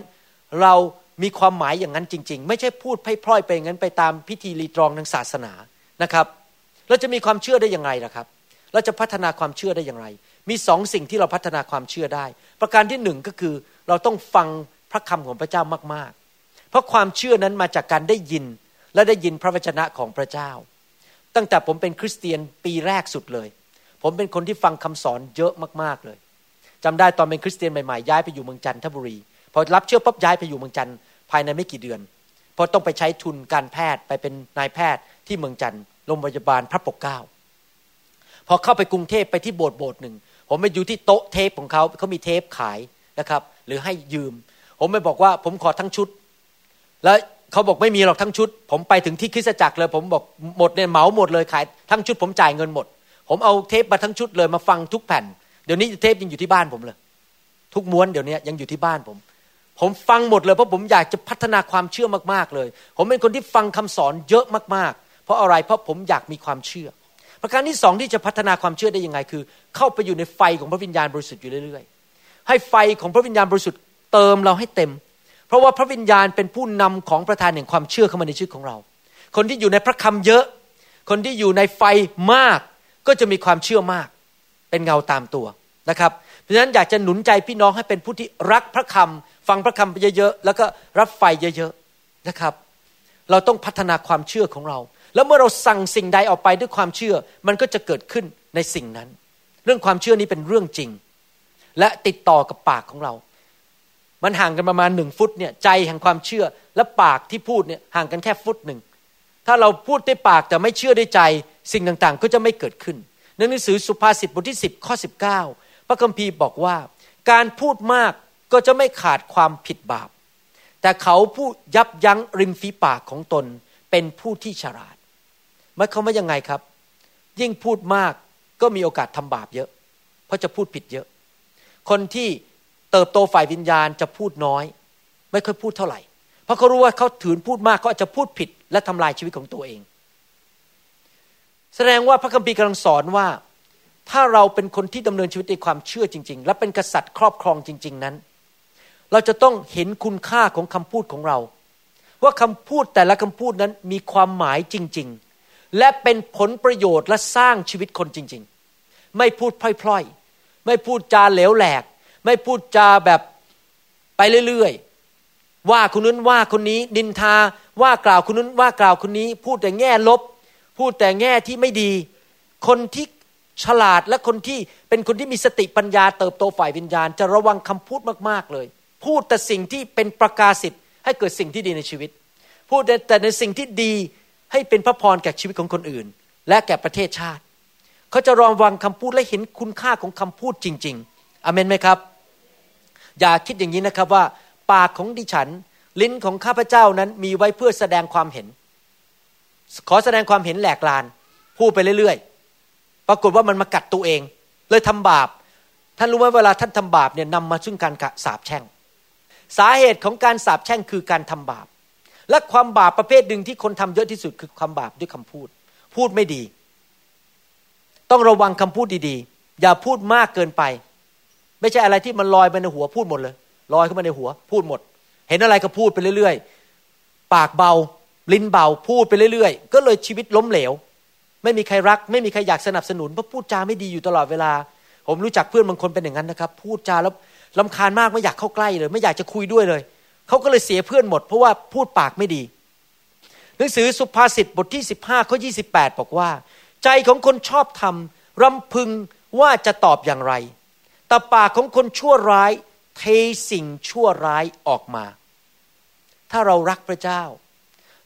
เรามีความหมายอย่างนั้นจริง ๆ ไม่ใช่พูดพล่อยๆไปงั้นไปตามพิธีรีตรองทางศาสนานะครับ เราจะมีความเชื่อได้อย่างไรล่ะครับ เราจะพัฒนาความเชื่อได้อย่างไร มีสองสิ่งที่เราพัฒนาความเชื่อได้ ประการที่หนึ่งก็คือเราต้องฟังพระคำของพระเจ้ามากๆ เพราะความเชื่อนั้นมาจากการได้ยินและได้ยินพระวจนะของพระเจ้า ตั้งแต่ผมเป็นคริสเตียนปีแรกสุดเลย ผมเป็นคนที่ฟังคำสอนเยอะมากๆเลยจำได้ตอนเป็นคริสเตียนใหม่ๆย้ายไปอยู่เมืองจันทบุรีพอรับเชื่อปั๊บย้ายไปอยู่เมืองจันท์ภายในไม่กี่เดือนเพราะต้องไปใช้ทุนการแพทย์ไปเป็นนายแพทย์ที่เมืองจันท์โรงพยาบาลพระปกเกล้าพอเข้าไปกรุงเทพไปที่โบสถ์โบสถ์หนึ่งผมไปอยู่ที่โต๊ะเทปของเขาเขามีเทปขายนะครับ หรือให้ยืม ผมไปบอกว่าผมขอทั้งชุด แล้วเขาบอกไม่มีหรอกทั้งชุด ผมไปถึงที่คริสตจักรเลย ผมบอกหมดเนี่ยเหมาหมดเลยขายทั้งชุดผมจ่ายเงินหมด ผมเอาเทปมาทั้งชุดเลยมาฟังทุกแผ่น เดี๋ยวนี้เทปยังอยู่ที่บ้านผมเลย ทุกม้วนเดี๋ยวนี้ยังอยู่ที่บ้านผม ผมฟังหมดเลยเพราะผมอยากจะพัฒนาความเชื่อมากๆเลย ผมเป็นคนที่ฟังคำสอนเยอะมากๆ เพราะอะไรเพราะผมอยากมีความเชื่อ ประการที่สองที่จะพัฒนาความเชื่อได้ยังไงคือ เข้าไปอยู่ในไฟของพระวิญญาณบริสุทธิ์อยู่เรื่อยๆ ให้ไฟของพระวิญญาณบริสุทธิ์เติมเราให้เต็ม เพราะว่าพระวิญญาณเป็นผู้นำของประธานแห่งความเชื่อเข้ามาในชีวิตของเรา คนที่อยู่ในพระคำเยอะ คนที่อยู่ในไฟมาก ก็จะมีความเชื่อมาก เป็นเงาตามตัวนะครับ เพราะฉะนั้นอยากจะหนุนใจพี่น้องให้เป็นผู้ที่รักพระคำฟังพระคำเยอะๆแล้วก็รับไฟเยอะๆนะครับ เราต้องพัฒนาความเชื่อของเรา แล้วเมื่อเราสั่งสิ่งใดออกไปด้วยความเชื่อ มันก็จะเกิดขึ้นในสิ่งนั้น เรื่องความเชื่อนี้เป็นเรื่องจริง และติดต่อกับปากของเรา มันห่างกันประมาณหนึ่งฟุตเนี่ยใจแห่งความเชื่อและปากที่พูดเนี่ยห่างกันแค่ฟุตหนึ่ง ถ้าเราพูดด้วยปากแต่ไม่เชื่อด้วยใจ สิ่งต่างๆ ก็จะไม่เกิดขึ้นในหนังสือสุภาษิตบทที่ 10ข้อ19 พระคัมภีร์บอกว่า การพูดมากก็จะไม่ขาดความผิดบาป แต่เขาผู้ยับยั้งริมฝีปากของตนเป็นผู้ที่ฉลาดหมายความว่ายังไงครับ ยิ่งพูดมากก็มีโอกาสทำบาปเยอะ เพราะจะพูดผิดเยอะ คนที่เติบโตฝ่ายวิญญาณจะพูดน้อย ไม่ค่อยพูดเท่าไหร่ เพราะเขารู้ว่าเขาถืนพูดมากเขาอาจจะพูดผิด และทำลายชีวิตของตัวเอง แสดงว่าพระคัมภีร์กำลังสอนว่า ถ้าเราเป็นคนที่ดำเนินชีวิตในความเชื่อจริง ๆ และเป็นกษัตริย์ครอบครองจริง ๆ นั้น เราจะต้องเห็นคุณค่าของคำพูดของเรา ว่าคำพูดแต่ละคำพูดนั้นมีความหมายจริง ๆ และเป็นผลประโยชน์และสร้างชีวิตคนจริง ๆ ไม่พูดพล่อยๆ ไม่พูดจาเหลวแหลก ไม่พูดจาแบบไปเรื่อยๆว่าคนนั้นว่าคนนี้ดินทา ว่ากล่าวคนนั้นว่ากล่าวคนนี้ พูดแต่แง่ลบ พูดแต่แง่ที่ไม่ดี คนที่ฉลาดและคนที่เป็นคนที่มีสติปัญญาเติบโตฝ่ายวิญญาณ จะระวังคำพูดมากๆเลย พูดแต่สิ่งที่เป็นประกาศสิทธิ์ให้เกิดสิ่งที่ดีในชีวิต พูดแต่ในสิ่งที่ดีให้เป็นพระพรแก่ชีวิตของคนอื่น และแก่ประเทศชาติ เขาจะระวังคำพูดและเห็นคุณค่าของคำพูดจริง ๆอเมนไหมครับ อย่าคิดอย่างนี้นะครับว่า ปากของดิฉัน ลิ้นของข้าพเจ้านั้นมีไว้เพื่อแสดงความเห็น ขอแสดงความเห็นแหลกลาน พูดไปเรื่อยๆ ปรากฏว่ามันมากัดตัวเอง เลยทำบาป ท่านรู้ไหมเวลาท่านทำบาปเนี่ยนำมาซึ่งการสาปแช่ง สาเหตุของการสาปแช่งคือการทำบาป และความบาปประเภทหนึ่งที่คนทำเยอะที่สุดคือความบาปด้วยคำพูด พูดไม่ดี ต้องระวังคำพูดดีๆ อย่าพูดมากเกินไป ไม่ใช่อะไรที่มันลอยไปในหัวพูดหมดเลยลอยเข้ามาในหัวพูดหมด เห็นอะไรก็พูดไปเรื่อย ๆ ปากเบา ลิ้นเบาพูดไปเรื่อย ๆ ก็เลยชีวิตล้มเหลว ไม่มีใครรัก ไม่มีใครอยากสนับสนุนเพราะพูดจาไม่ดีอยู่ตลอดเวลา ผมรู้จักเพื่อนบางคนเป็นอย่างนั้นนะครับ พูดจาแล้วลำคาญมากไม่อยากเข้าใกล้เลย ไม่อยากจะคุยด้วยเลยเขาก็เลยเสียเพื่อนหมด เพราะว่าพูดปากไม่ดี หนังสือสุภาษิตบทที่15ข้อ28บอกว่า ใจของคนชอบทำรำพึงว่าจะตอบอย่างไรแต่ปากของคนชั่วร้ายเทสิ่งชั่วร้ายออกมา ถ้าเรารักพระเจ้า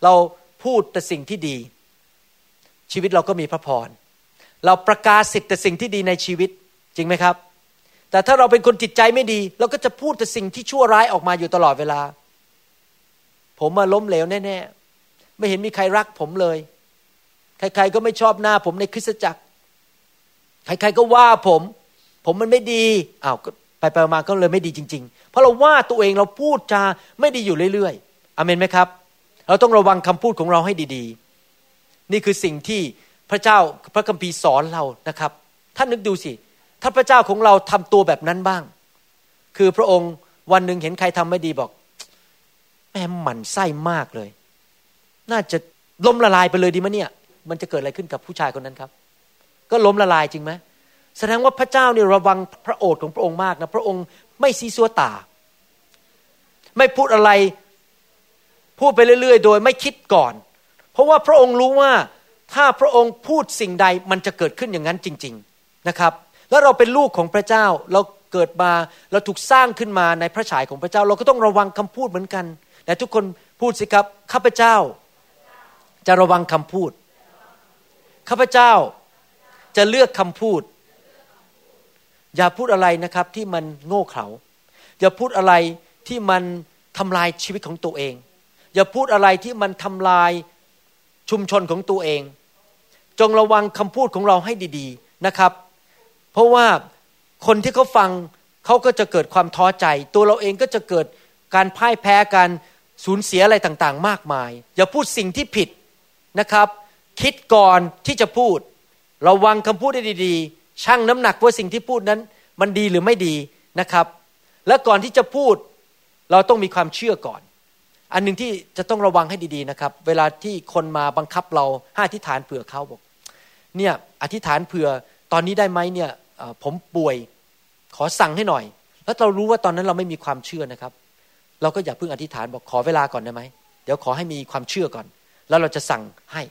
เราพูดแต่สิ่งที่ดี ชีวิตเราก็มีพระพร เราประกาศสิทธิ์แต่สิ่งที่ดีในชีวิตจริงไหมครับ แต่ถ้าเราเป็นคนจิตใจไม่ดี เราก็จะพูดแต่สิ่งที่ชั่วร้ายออกมาอยู่ตลอดเวลา ผมมาล้มเหลวแน่ๆ ไม่เห็นมีใครรักผมเลย ใคร ๆ ก็ไม่ชอบหน้าผมในคริสตจักร ใครๆก็ว่าผม ผมมันไม่ดีอ้าวไปไปมาก็เลยไม่ดีจริง ๆ เพราะเราว่าตัวเองเราพูดจาไม่ดีอยู่เรื่อยๆ อเมนไหมครับ เราต้องระวังคำพูดของเราให้ดีๆ นี่คือสิ่งที่พระเจ้าพระคัมภีร์สอนเรานะครับ ท่านนึกดูสิ ถ้าพระเจ้าของเราทำตัวแบบนั้นบ้าง คือพระองค์วันหนึ่งเห็นใครทำไม่ดีบอกแม่หมันไส้มากเลย น่าจะล้มละลายไปเลยดีไหมเนี่ย มันจะเกิดอะไรขึ้นกับผู้ชายคนนั้นครับ ก็ล้มละลายจริงไหมแสดงว่าพระเจ้าเนี่ยระวังพระโอษฐ์ของพระองค์มากนะ พระองค์ไม่ซีซัวตา ไม่พูดอะไร พูดไปเรื่อย ๆ โดยไม่คิดก่อน เพราะว่าพระองค์รู้ว่าถ้าพระองค์พูดสิ่งใดมันจะเกิดขึ้นอย่างนั้นจริง ๆนะครับ แล้วเราเป็นลูกของพระเจ้าเราเกิดมาเราถูกสร้างขึ้นมาในพระฉายของพระเจ้า เราก็ต้องระวังคำพูดเหมือนกันแต่ทุกคนพูดสิครับข้าพเจ้า จะระวังคำพูดข้าพเจ้าจะเลือกคำพูด อย่าพูดอะไรนะครับที่มันโง่เขลาอย่าพูดอะไรที่มันทำลายชีวิตของตัวเอง อย่าพูดอะไรที่มันทำลายชุมชนของตัวเอง จงระวังคำพูดของเราให้ดี ๆนะครับ เพราะว่าคนที่เขาฟังเขาก็จะเกิดความท้อใจ ตัวเราเองก็จะเกิดการพ่ายแพ้การสูญเสียอะไรต่างๆ มากมาย อย่าพูดสิ่งที่ผิดนะครับ คิดก่อนที่จะพูด ระวังคำพูดได้ดีๆชั่งน้ำหนักว่าสิ่งที่พูดนั้น มันดีหรือไม่ดีนะครับ และก่อนที่จะพูด เราต้องมีความเชื่อก่อน อันหนึ่งที่จะต้องระวังให้ดีๆนะครับ เวลาที่คนมาบังคับเราให้อธิษฐานเผื่อเขาบอก เนี่ยอธิษฐานเผื่อตอนนี้ได้ไหมเนี่ยผมป่วยขอสั่งให้หน่อย แล้วเรารู้ว่าตอนนั้นเราไม่มีความเชื่อนะครับ เราก็อย่าเพิ่งอธิษฐานบอกขอเวลาก่อนได้ไหมเดี๋ยวขอให้มีความเชื่อก่อน แล้วเราจะสั่งให้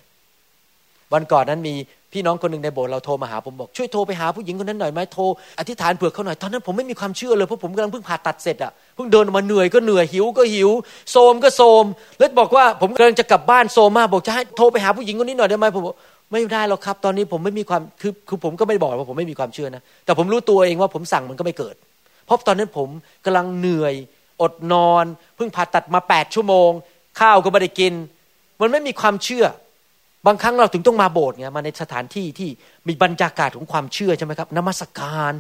วันก่อนนั้นมี พี่น้องคนหนึ่งในโบสถ์เราโทรมาหาผมบอกช่วยโทรไปหาผู้หญิงคนนั้นหน่อยไหมโทรอธิษฐานเผื่อเขาหน่อยตอนนั้นผมไม่มีความเชื่อเลยเพราะผมกำลังเพิ่งผ่าตัดเสร็จอะเพิ่งเดินมาเหนื่อยก็เหนื่อยหิวก็หิวโซมก็โซม แล้วบอกว่าผมกำลังจะกลับบ้านโซมมากบอกจะให้โทรไปหาผู้หญิงคนนี้หน่อยได้ไหมผมบอกไม่ได้หรอกครับ ตอนนี้ผมไม่มีความคือคือผมก็ไม่บอกว่าผมไม่มีความเชื่อนะแต่ผมรู้ตัวเองว่าผมสั่งมันก็ไม่เกิด เพราะตอนนั้นผมกำลังเหนื่อย อดนอน เพิ่งผ่าตัดมาแปดชั่วโมง ข้าวก็ไม่ได้กิน มันไม่มีความเชื่อ บางครั้งเราถึงต้องมาโบสถ์ไงมาในสถานที่ที่มีบรรยากาศของความเชื่อใช่ไหมครับนมัสการ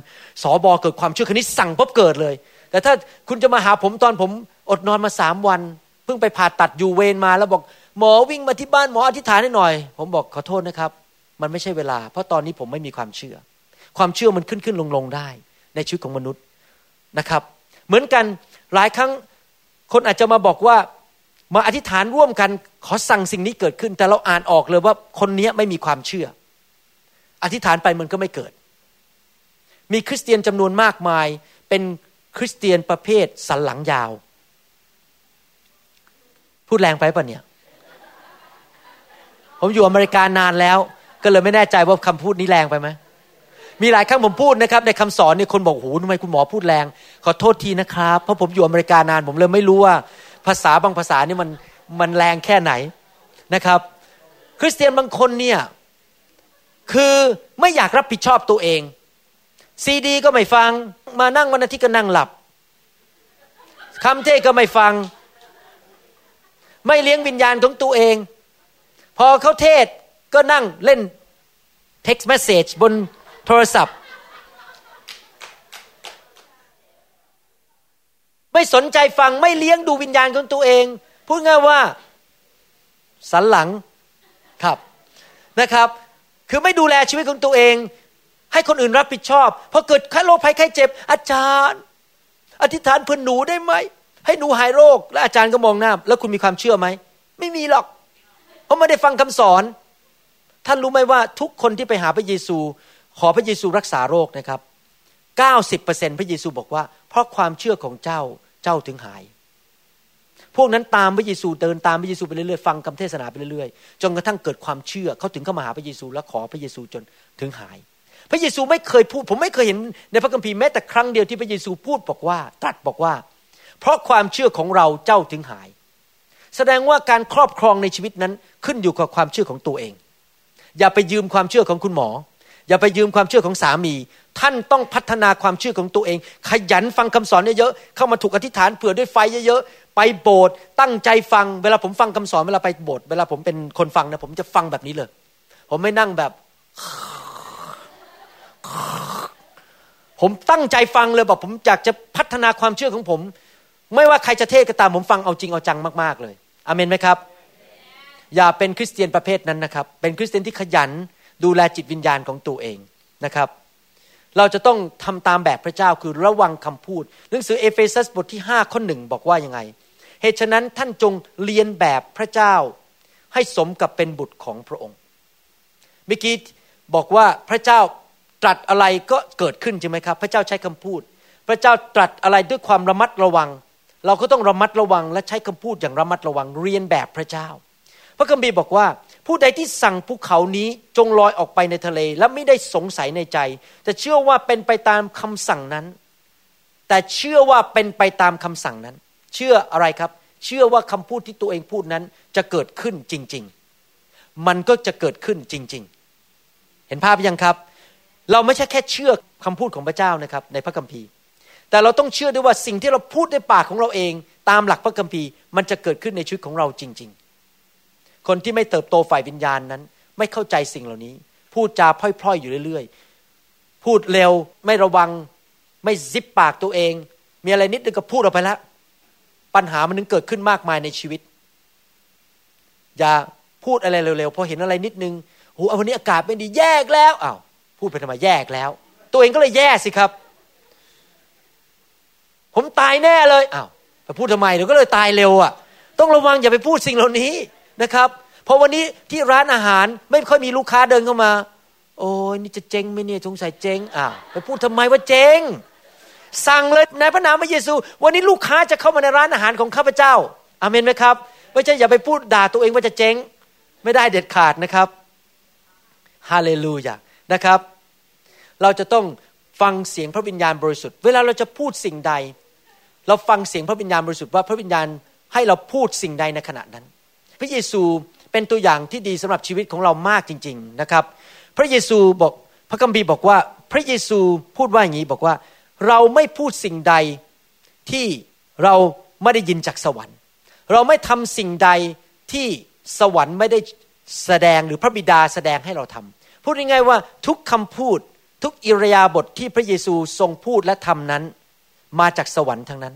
สอบอเกิดความเชื่อคนนี้สั่งปุ๊บเกิดเลย แต่ถ้าคุณจะมาหาผมตอนผมอดนอนมาสามวัน เพิ่งไปผ่าตัดอยู่เวรมาแล้วบอก หมอวิ่งมาที่บ้านหมออธิษฐานให้หน่อย ผมบอกขอโทษนะครับ มันไม่ใช่เวลา เพราะตอนนี้ผมไม่มีความเชื่อ ความเชื่อมันขึ้นขึ้นลงลงได้ ในชีวิตของมนุษย์นะครับ เหมือนกันหลายครั้งคนอาจจะมาบอกว่า มาอธิษฐานร่วมกันขอสั่งสิ่งนี้เกิดขึ้น แต่เราอ่านออกเลยว่าคนนี้ไม่มีความเชื่อ อธิษฐานไปมันก็ไม่เกิด มีคริสเตียนจำนวนมากมายเป็นคริสเตียนประเภทสันหลังยาว พูดแรงไปปะเนี่ย ผมอยู่อเมริกานานแล้ว ก็เลยไม่แน่ใจว่าคำพูดนี้แรงไปไหมมีหลายครั้งผมพูดนะครับ ในคำสอนเนี่ยคนบอกโอ้โหทำไมคุณหมอพูดแรง ขอโทษทีนะครับ เพราะผมอยู่อเมริกานาน ผมเลยไม่รู้ว่า ภาษาบางภาษานี่มันมันแรงแค่ไหนนะครับ คริสเตียนบางคนเนี่ยคือไม่อยากรับผิดชอบตัวเอง ซีดี ก็ไม่ฟังมานั่งวันอาทิตย์ก็นั่งหลับคำเทศก็ไม่ฟัง ไม่เลี้ยงวิญญาณของตัวเอง พอเขาเทศก็นั่งเล่น text message บนโทรศัพท์ ไม่สนใจฟังไม่เลี้ยงดูวิญญาณของตัวเอง พูดง่ายว่าสันหลังครับนะครับ คือไม่ดูแลชีวิตของตัวเอง ให้คนอื่นรับผิดชอบพอเกิดโรคภัยไข้เจ็บ อาจารย์ อธิษฐานเพื่อหนูได้ไหมให้หนูหายโรคแล้วอาจารย์ก็มองหน้าแล้วคุณมีความเชื่อไหมไม่มีหรอก เพราะไม่ได้ฟังคำสอน ท่านรู้ไหมว่าทุกคนที่ไปหาพระเยซู ขอพระเยซูรักษาโรคนะครับ 90%พระเยซูบอกว่า เพราะความเชื่อของเจ้าเจ้าถึงหาย พวกนั้นตามพระเยซูเดินตามพระเยซูไปเรื่อยๆฟังคำเทศนาไปเรื่อยๆจนกระทั่งเกิดความเชื่อเขาถึงเข้ามาหาพระเยซูและขอพระเยซูจนถึงหาย พระเยซูไม่เคยพูด ผมไม่เคยเห็นในพระคัมภีร์แม้แต่ครั้งเดียวที่พระเยซูพูดบอกว่าตรัสบอกว่า เพราะความเชื่อของเราเจ้าถึงหาย แสดงว่าการครอบครองในชีวิตนั้นขึ้นอยู่กับความเชื่อของตัวเอง อย่าไปยืมความเชื่อของคุณหมอ อย่าไปยืมความเชื่อของสามี ท่านต้องพัฒนาความเชื่อของตัวเอง ขยันฟังคำสอนเยอะๆเข้ามาถูกอธิษฐานเผื่อด้วยไฟเยอะๆไปโบสถ์ตั้งใจฟังเวลาผมฟังคำสอนเวลาไปโบสถ์เวลาผมเป็นคนฟังนะผมจะฟังแบบนี้เลย ผมไม่นั่งแบบ ผมตั้งใจฟังเลยบอกผมอยากจะพัฒนาความเชื่อของผม ไม่ว่าใครจะเทศก็ตามผมฟังเอาจริงเอาจังมากๆเลยอเมนไหมครับ อย่าเป็นคริสเตียนประเภทนั้นนะครับ เป็นคริสเตียนที่ขยัน ดูแลจิตวิญญาณของตัวเองนะครับ เราจะต้องทำตามแบบพระเจ้าคือระวังคำพูด หนังสือเอเฟซัสบทที่5ข้อหนึ่งบอกว่ายังไง เหตุฉะนั้นท่านจงเรียนแบบพระเจ้า ให้สมกับเป็นบุตรของพระองค์เมื่อกี้บอกว่าพระเจ้าตรัสอะไรก็เกิดขึ้นใช่ไหมครับ พระเจ้าใช้คำพูด พระเจ้าตรัสอะไรด้วยความระมัดระวัง เราก็ต้องระมัดระวังและใช้คำพูดอย่างระมัดระวังเรียนแบบพระเจ้า พระคัมภีร์บอกว่า ผู้ใดที่สั่งภูเขานี้จงลอยออกไปในทะเล และไม่ได้สงสัยในใจแต่เชื่อว่าเป็นไปตามคำสั่งนั้น แต่เชื่อว่าเป็นไปตามคำสั่งนั้น เชื่ออะไรครับ เชื่อว่าคำพูดที่ตัวเองพูดนั้นจะเกิดขึ้นจริง ๆ มันก็จะเกิดขึ้นจริง ๆ เห็นภาพยังครับ เราไม่ใช่แค่เชื่อคำพูดของพระเจ้านะครับ ในพระคัมภีร์ แต่เราต้องเชื่อด้วยว่าสิ่งที่เราพูดในปากของเราเอง ตามหลักพระคัมภีร์ มันจะเกิดขึ้นในชีวิตของเราจริง ๆ คนที่ไม่เติบโตฝ่ายวิญญาณนั้น ไม่เข้าใจสิ่งเหล่านี้ พูดจาพล่อยๆ อยู่เรื่อยๆ พูดเร็วไม่ระวังไม่ซิปปากตัวเอง มีอะไรนิดนึงก็พูดออกไปแล้วปัญหามันนึงเกิดขึ้นมากมายในชีวิต อย่าพูดอะไรเร็วๆพอเห็นอะไรนิดนึงโอ้วันนี้อากาศไม่ดีแยกแล้วอ้าวพูดไปทำไมแยกแล้ว ตัวเองก็เลยแย่สิครับ ผมตายแน่เลยอ้าวไปพูดทำไมเดี๋ยวก็เลยตายเร็วอะ ต้องระวังอย่าไปพูดสิ่งเหล่านี้ นะครับ เพอวันนี้ที่ร้านอาหารไม่ค่อยมีลูกค้าเดินเข้ามา โอ้ยนี่จะเจ๊งไหมเนี่ยสงสัยเจ๊งอ่าไปพูดทำไมว่าเจ๊งสั่งเลยในพระนามพระเยซู วันนี้ลูกค้าจะเข้ามาในร้านอาหารของข้าพเจ้าอาเมนไหมครับไม่ใช่อย่าไปพูดด่าตัวเองว่าจะเจ๊ง ไม่ได้เด็ดขาดนะครับฮาเลลูยานะครับ เราจะต้องฟังเสียงพระวิญญาณบริสุทธิ์ เวลาเราจะพูดสิ่งใด เราฟังเสียงพระวิญญาณบริสุทธิ์ว่าพระวิญญาณให้เราพูดสิ่งใดในขณะนั้น พระเยซูเป็นตัวอย่างที่ดีสำหรับชีวิตของเรามากจริง ๆนะครับ พระเยซูบอกพระคัมภีร์บอกว่า พระเยซูพูดว่าอย่างนี้บอกว่า เราไม่พูดสิ่งใดที่เราไม่ได้ยินจากสวรรค์ เราไม่ทำสิ่งใดที่สวรรค์ไม่ได้แสดงหรือพระบิดาแสดงให้เราทำพูดง่ายๆว่าทุกคำพูดทุกอิรยาบทที่พระเยซูทรงพูดและทำนั้น มาจากสวรรค์ทั้งนั้น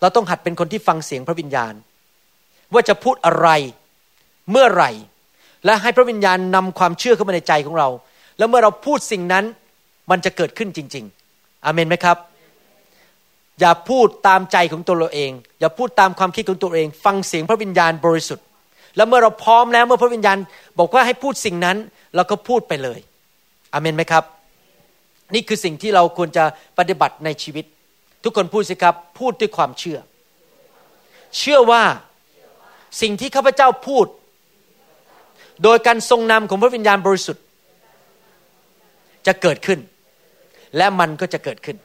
เราต้องหัดเป็นคนที่ฟังเสียงพระวิญญาณ ว่าจะพูดอะไรเมื่อไหร่ และให้พระวิญญาณนำความเชื่อเข้ามาในใจของเรา แล้วเมื่อเราพูดสิ่งนั้นมันจะเกิดขึ้นจริง ๆอเมนไหมครับ อย่าพูดตามใจของตัวเราเอง อย่าพูดตามความคิดของตัวเอง ฟังเสียงพระวิญญาณบริสุทธิ์ แล้วเมื่อเราพร้อมแล้วเมื่อพระวิญญาณ บอกว่าให้พูดสิ่งนั้นเราก็พูดไปเลยอเมนไหมครับ นี่คือสิ่งที่เราควรจะปฏิบัติในชีวิต ทุกคนพูดสิครับ พูดด้วยความเชื่อ เชื่อว่า สิ่งที่ข้าพเจ้าพูด โดยการทรงนำของพระวิญญาณบริสุทธิ์ จะเกิดขึ้น และมันก็จะเกิดขึ้น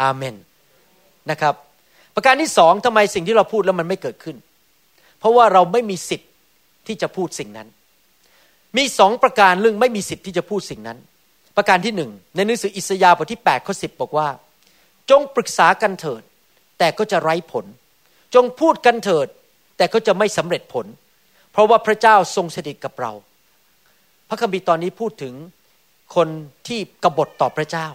อาเมนนะครับ ประการที่สองทำไมสิ่งที่เราพูดแล้วมันไม่เกิดขึ้น เพราะว่าเราไม่มีสิทธิ์ที่จะพูดสิ่งนั้น มีสองประการเรื่องไม่มีสิทธิ์ที่จะพูดสิ่งนั้น ประการที่หนึ่งในหนังสืออิสยาห์บทที่8ข้อสิบอกว่า จงปรึกษากันเถิด แต่ก็จะไร้ผล จงพูดกันเถิด แต่ก็จะไม่สำเร็จผล เพราะว่าพระเจ้าทรงสถิตกับเรา พระคัมภีร์ตอนนี้พูดถึงคนที่กบฏต่อพระเจ้า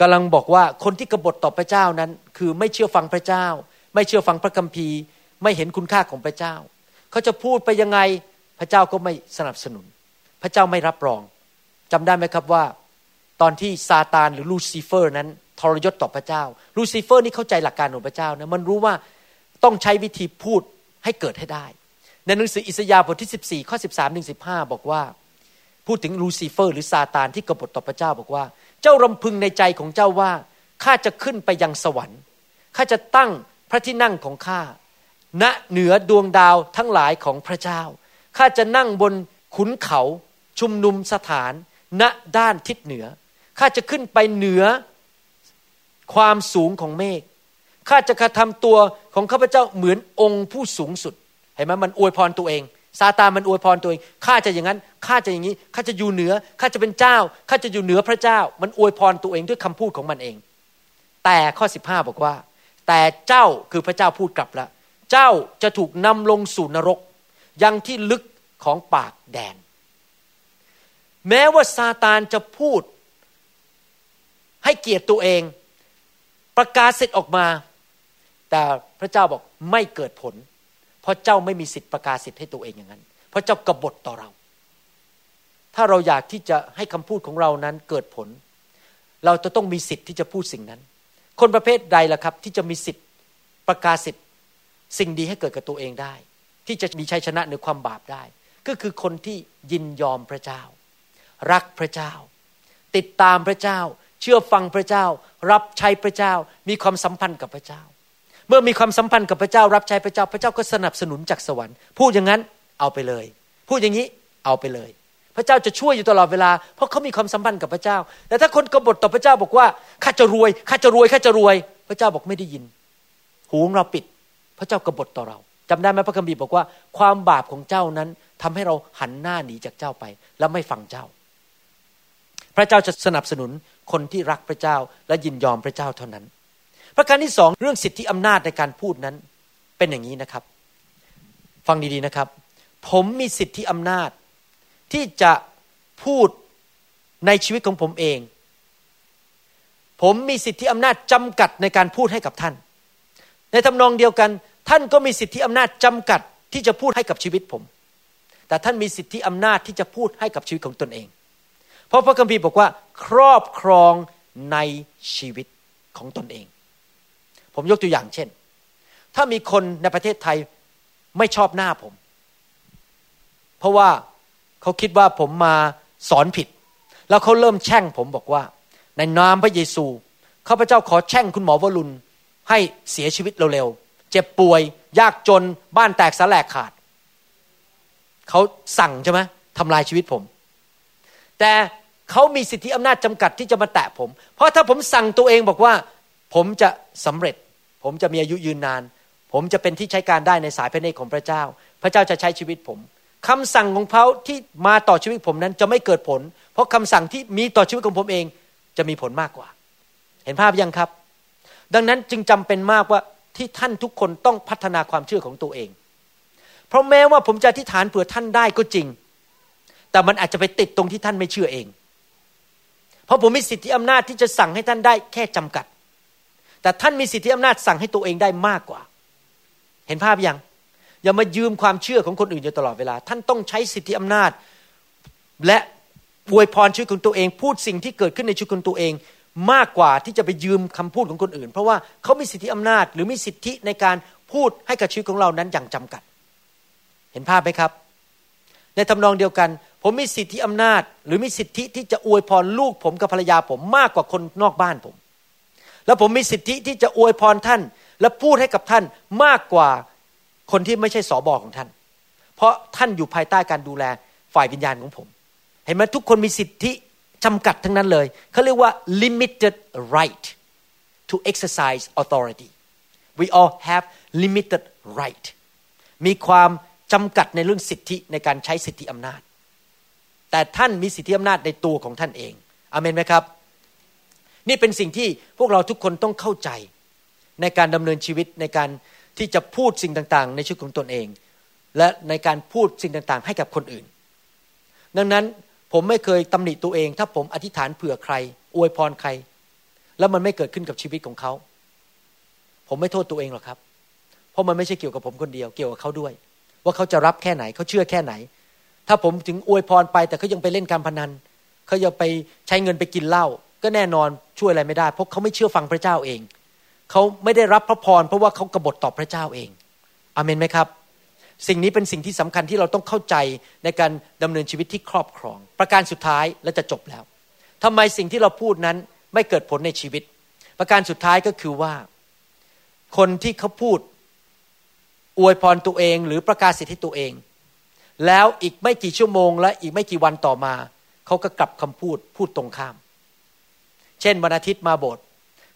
กำลังบอกว่าคนที่กบฏต่อพระเจ้านั้น คือไม่เชื่อฟังพระเจ้า ไม่เชื่อฟังพระคัมภีร์ ไม่เห็นคุณค่าของพระเจ้า เขาจะพูดไปยังไงพระเจ้าก็ไม่สนับสนุน พระเจ้าไม่รับรองจำได้ไหมครับว่า ตอนที่ซาตานหรือลูซิเฟอร์นั้นทรยศต่อพระเจ้า ลูซิเฟอร์นี่เข้าใจหลักการของพระเจ้านะมันรู้ว่า ต้องใช้วิธีพูดให้เกิดให้ได้ ในหนังสืออิสยาห์บทที่ 14 ข้อ 13 ถึง 15 บอกว่า พูดถึงลูซิเฟอร์ หรือซาตานที่กบฏต่อพระเจ้าบอกว่า เจ้ารำพึงในใจของเจ้าว่าข้าจะขึ้นไปยังสวรรค์ข้าจะตั้งพระที่นั่งของข้าณเหนือดวงดาวทั้งหลายของพระเจ้าข้าจะนั่งบนขุนเขาชุมนุมสถาน ณด้านทิศเหนือข้าจะขึ้นไปเหนือความสูงของเมฆ ข้าจะกระทำตัวของข้าพเจ้าเหมือนองค์ผู้สูงสุด เห็นไหมมันอวยพรตัวเองซาตานมันอวยพรตัวเองข้าจะอย่างนั้นข้าจะอย่างนี้ข้าจะอยู่เหนือข้าจะเป็นเจ้าข้าจะอยู่เหนือพระเจ้า มันอวยพรตัวเองด้วยคำพูดของมันเอง แต่ข้อ 15 บอกว่า แต่เจ้าคือพระเจ้าพูดกลับแล้วเจ้าจะถูกนำลงสู่นรก ยังที่ลึกของปากแดน แม้ว่าซาตานจะพูด ให้เกียรติตัวเอง ประกาศเสิทธิ์ออกมา แต่พระเจ้าบอกไม่เกิดผล เพราะเจ้าไม่มีสิทธิประกาศสิทธิ์ให้ตัวเองอย่างนั้น เพราะเจ้ากบฏต่อเรา ถ้าเราอยากที่จะให้คำพูดของเรานั้นเกิดผล เราจะต้องมีสิทธิ์ที่จะพูดสิ่งนั้น คนประเภทใดล่ะครับ ที่จะมีสิทธิ์ประกาศสิทธิ์สิ่งดีให้เกิดกับตัวเองได้ ที่จะมีชัยชนะในความบาปได้ ก็คือคนที่ยินยอมพระเจ้า รักพระเจ้า ติดตามพระเจ้า เชื่อฟังพระเจ้า รับใช้พระเจ้า มีความสัมพันธ์กับพระเจ้า เมื่อมีความสัมพันธ์กับพระเจ้ารับใช้พระเจ้าพระเจ้าก็สนับสนุนจากสวรรค์พูดอย่างนั้นเอาไปเลย พูดอย่างนี้เอาไปเลย พระเจ้าจะช่วยอยู่ตลอดเวลา เพราะเขามีความสัมพันธ์กับพระเจ้า แต่ถ้าคนกบฏต่อพระเจ้าบอกว่าข้าจะรวยข้าจะรวยข้าจะรวย พระเจ้าบอกไม่ได้ยิน หูของเราปิด พระเจ้ากบฏต่อเราจำได้ไหมพระคัมภีร์บอกว่า ความบาปของเจ้านั้นทำให้เราหันหน้าหนีจากเจ้าไป แล้วไม่ฟังเจ้า พระเจ้าจะสนับสนุนคนที่รักพระเจ้าและยินยอมพระเจ้าเท่านั้น ประการที่สองเรื่องสิทธิอำนาจในการพูดนั้นเป็นอย่างนี้นะครับ ฟังดีๆนะครับ ผมมีสิทธิอำนาจที่จะพูดในชีวิตของผมเอง ผมมีสิทธิอำนาจจำกัดในการพูดให้กับท่าน ในทำนองเดียวกัน ท่านก็มีสิทธิอำนาจจำกัดที่จะพูดให้กับชีวิตผม แต่ท่านมีสิทธิอำนาจที่จะพูดให้กับชีวิตของตนเอง เพราะพระคัมภีร์บอกว่า ครอบครองในชีวิตของตนเอง ผมยกตัวอย่างเช่น ถ้ามีคนในประเทศไทยไม่ชอบหน้าผม เพราะว่าเขาคิดว่าผมมาสอนผิด แล้วเขาเริ่มแช่งผมบอกว่า ในนามพระเยซูข้าพเจ้าขอแช่งคุณหมอวรุณให้เสียชีวิตเร็วๆเจ็บป่วย ยากจนบ้านแตกสลายขาดเขาสั่งใช่ไหมทำลายชีวิตผม แต่เขามีสิทธิอำนาจจำกัดที่จะมาแตะผม เพราะถ้าผมสั่งตัวเองบอกว่า ผมจะสำเร็จ ผมจะมีอายุยืนนาน ผมจะเป็นที่ใช้การได้ในสายพระเนตรของพระเจ้า พระเจ้าจะใช้ชีวิตผมคำสั่งของเขาที่มาต่อชีวิตผมนั้นจะไม่เกิดผล เพราะคำสั่งที่มีต่อชีวิตของผมเองจะมีผลมากกว่า เห็นภาพยังครับ ดังนั้นจึงจำเป็นมากว่าที่ท่านทุกคนต้องพัฒนาความเชื่อของตัวเอง เพราะแม้ว่าผมจะอธิษฐานเผื่อท่านได้ก็จริง แต่มันอาจจะไปติดตรงที่ท่านไม่เชื่อเอง เพราะผมมีสิทธิอำนาจที่จะสั่งให้ท่านได้แค่จำกัด แต่ท่านมีสิทธิอำนาจสั่งให้ตัวเองได้มากกว่า เห็นภาพยังอย่ามายืมความเชื่อของคนอื่นอยู่ตลอดเวลา ท่านต้องใช้สิทธิอำนาจ และอวยพรชีวิตของตัวเอง พูดสิ่งที่เกิดขึ้นในชีวิตของตัวเอง มากกว่าที่จะไปยืมคำพูดของคนอื่น เพราะว่าเขามีสิทธิอำนาจ หรือมีสิทธิในการพูดให้กับชีวิตของเรานั้นอย่างจำกัด เห็นภาพไหมครับ ในทำนองเดียวกัน ผมมีสิทธิอำนาจ หรือมีสิทธิที่จะอวยพรลูกผมกับภรรยาผมมากกว่าคนนอกบ้านผม แล้วผมมีสิทธิที่จะอวยพรท่าน และพูดให้กับท่านมากกว่าคนที่ไม่ใช่สอบอของท่าน เพราะท่านอยู่ภายใต้การดูแลฝ่ายวิญญาณของผม เห็นไหมทุกคนมีสิทธิจำกัดทั้งนั้นเลย เขาเรียกว่า limited right to exercise authority we all have limited right มีความจำกัดในเรื่องสิทธิในการใช้สิทธิอำนาจ แต่ท่านมีสิทธิอำนาจในตัวของท่านเองอเมนไหมครับ นี่เป็นสิ่งที่พวกเราทุกคนต้องเข้าใจ ในการดำเนินชีวิตในการที่จะพูดสิ่งต่างๆ ในชีวิตของตนเอง และในการพูดสิ่งต่างๆ ให้กับคนอื่น ดังนั้นผมไม่เคยตำหนิตัวเอง ถ้าผมอธิษฐานเผื่อใคร อวยพรใคร แล้วมันไม่เกิดขึ้นกับชีวิตของเขา ผมไม่โทษตัวเองหรอกครับ เพราะมันไม่ใช่เกี่ยวกับผมคนเดียวเกี่ยวกับเขาด้วย ว่าเขาจะรับแค่ไหนเขาเชื่อแค่ไหน ถ้าผมถึงอวยพรไปแต่เขายังไปเล่นการพนันเขายังไปใช้เงินไปกินเหล้า ก็แน่นอนช่วยอะไรไม่ได้ เพราะเขาไม่เชื่อฟังพระเจ้าเอง เขาไม่ได้รับพระพร เพราะว่าเขากบฏต่อพระเจ้าเองอเมนไหมครับ สิ่งนี้เป็นสิ่งที่สำคัญที่เราต้องเข้าใจในการดำเนินชีวิตที่ครอบครอง ประการสุดท้ายและจะจบแล้วทำไมสิ่งที่เราพูดนั้นไม่เกิดผลในชีวิต ประการสุดท้ายก็คือว่า คนที่เขาพูดอวยพรตัวเอง หรือประกาศสิทธิตัวเอง แล้วอีกไม่กี่ชั่วโมง และอีกไม่กี่วันต่อมา เขาก็กลับคำพูดพูดตรงข้าม เช่นวันอาทิตย์มาโบสถ์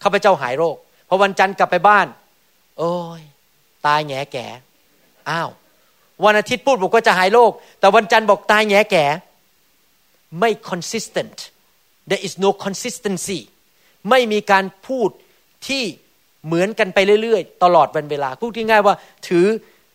ข้าพเจ้าหายโรคพอวันจันทร์กลับไปบ้าน โอ้ยตายแง่แก่อ้าววันอาทิตย์พูดบอกว่าจะหายโรคแต่วันจันทร์บอกตายแง่แก่ไม่ consistent there is no consistency ไม่มีการพูดที่เหมือนกันไปเรื่อยๆ ตลอดวันเวลาพูดง่ายๆว่า ถือ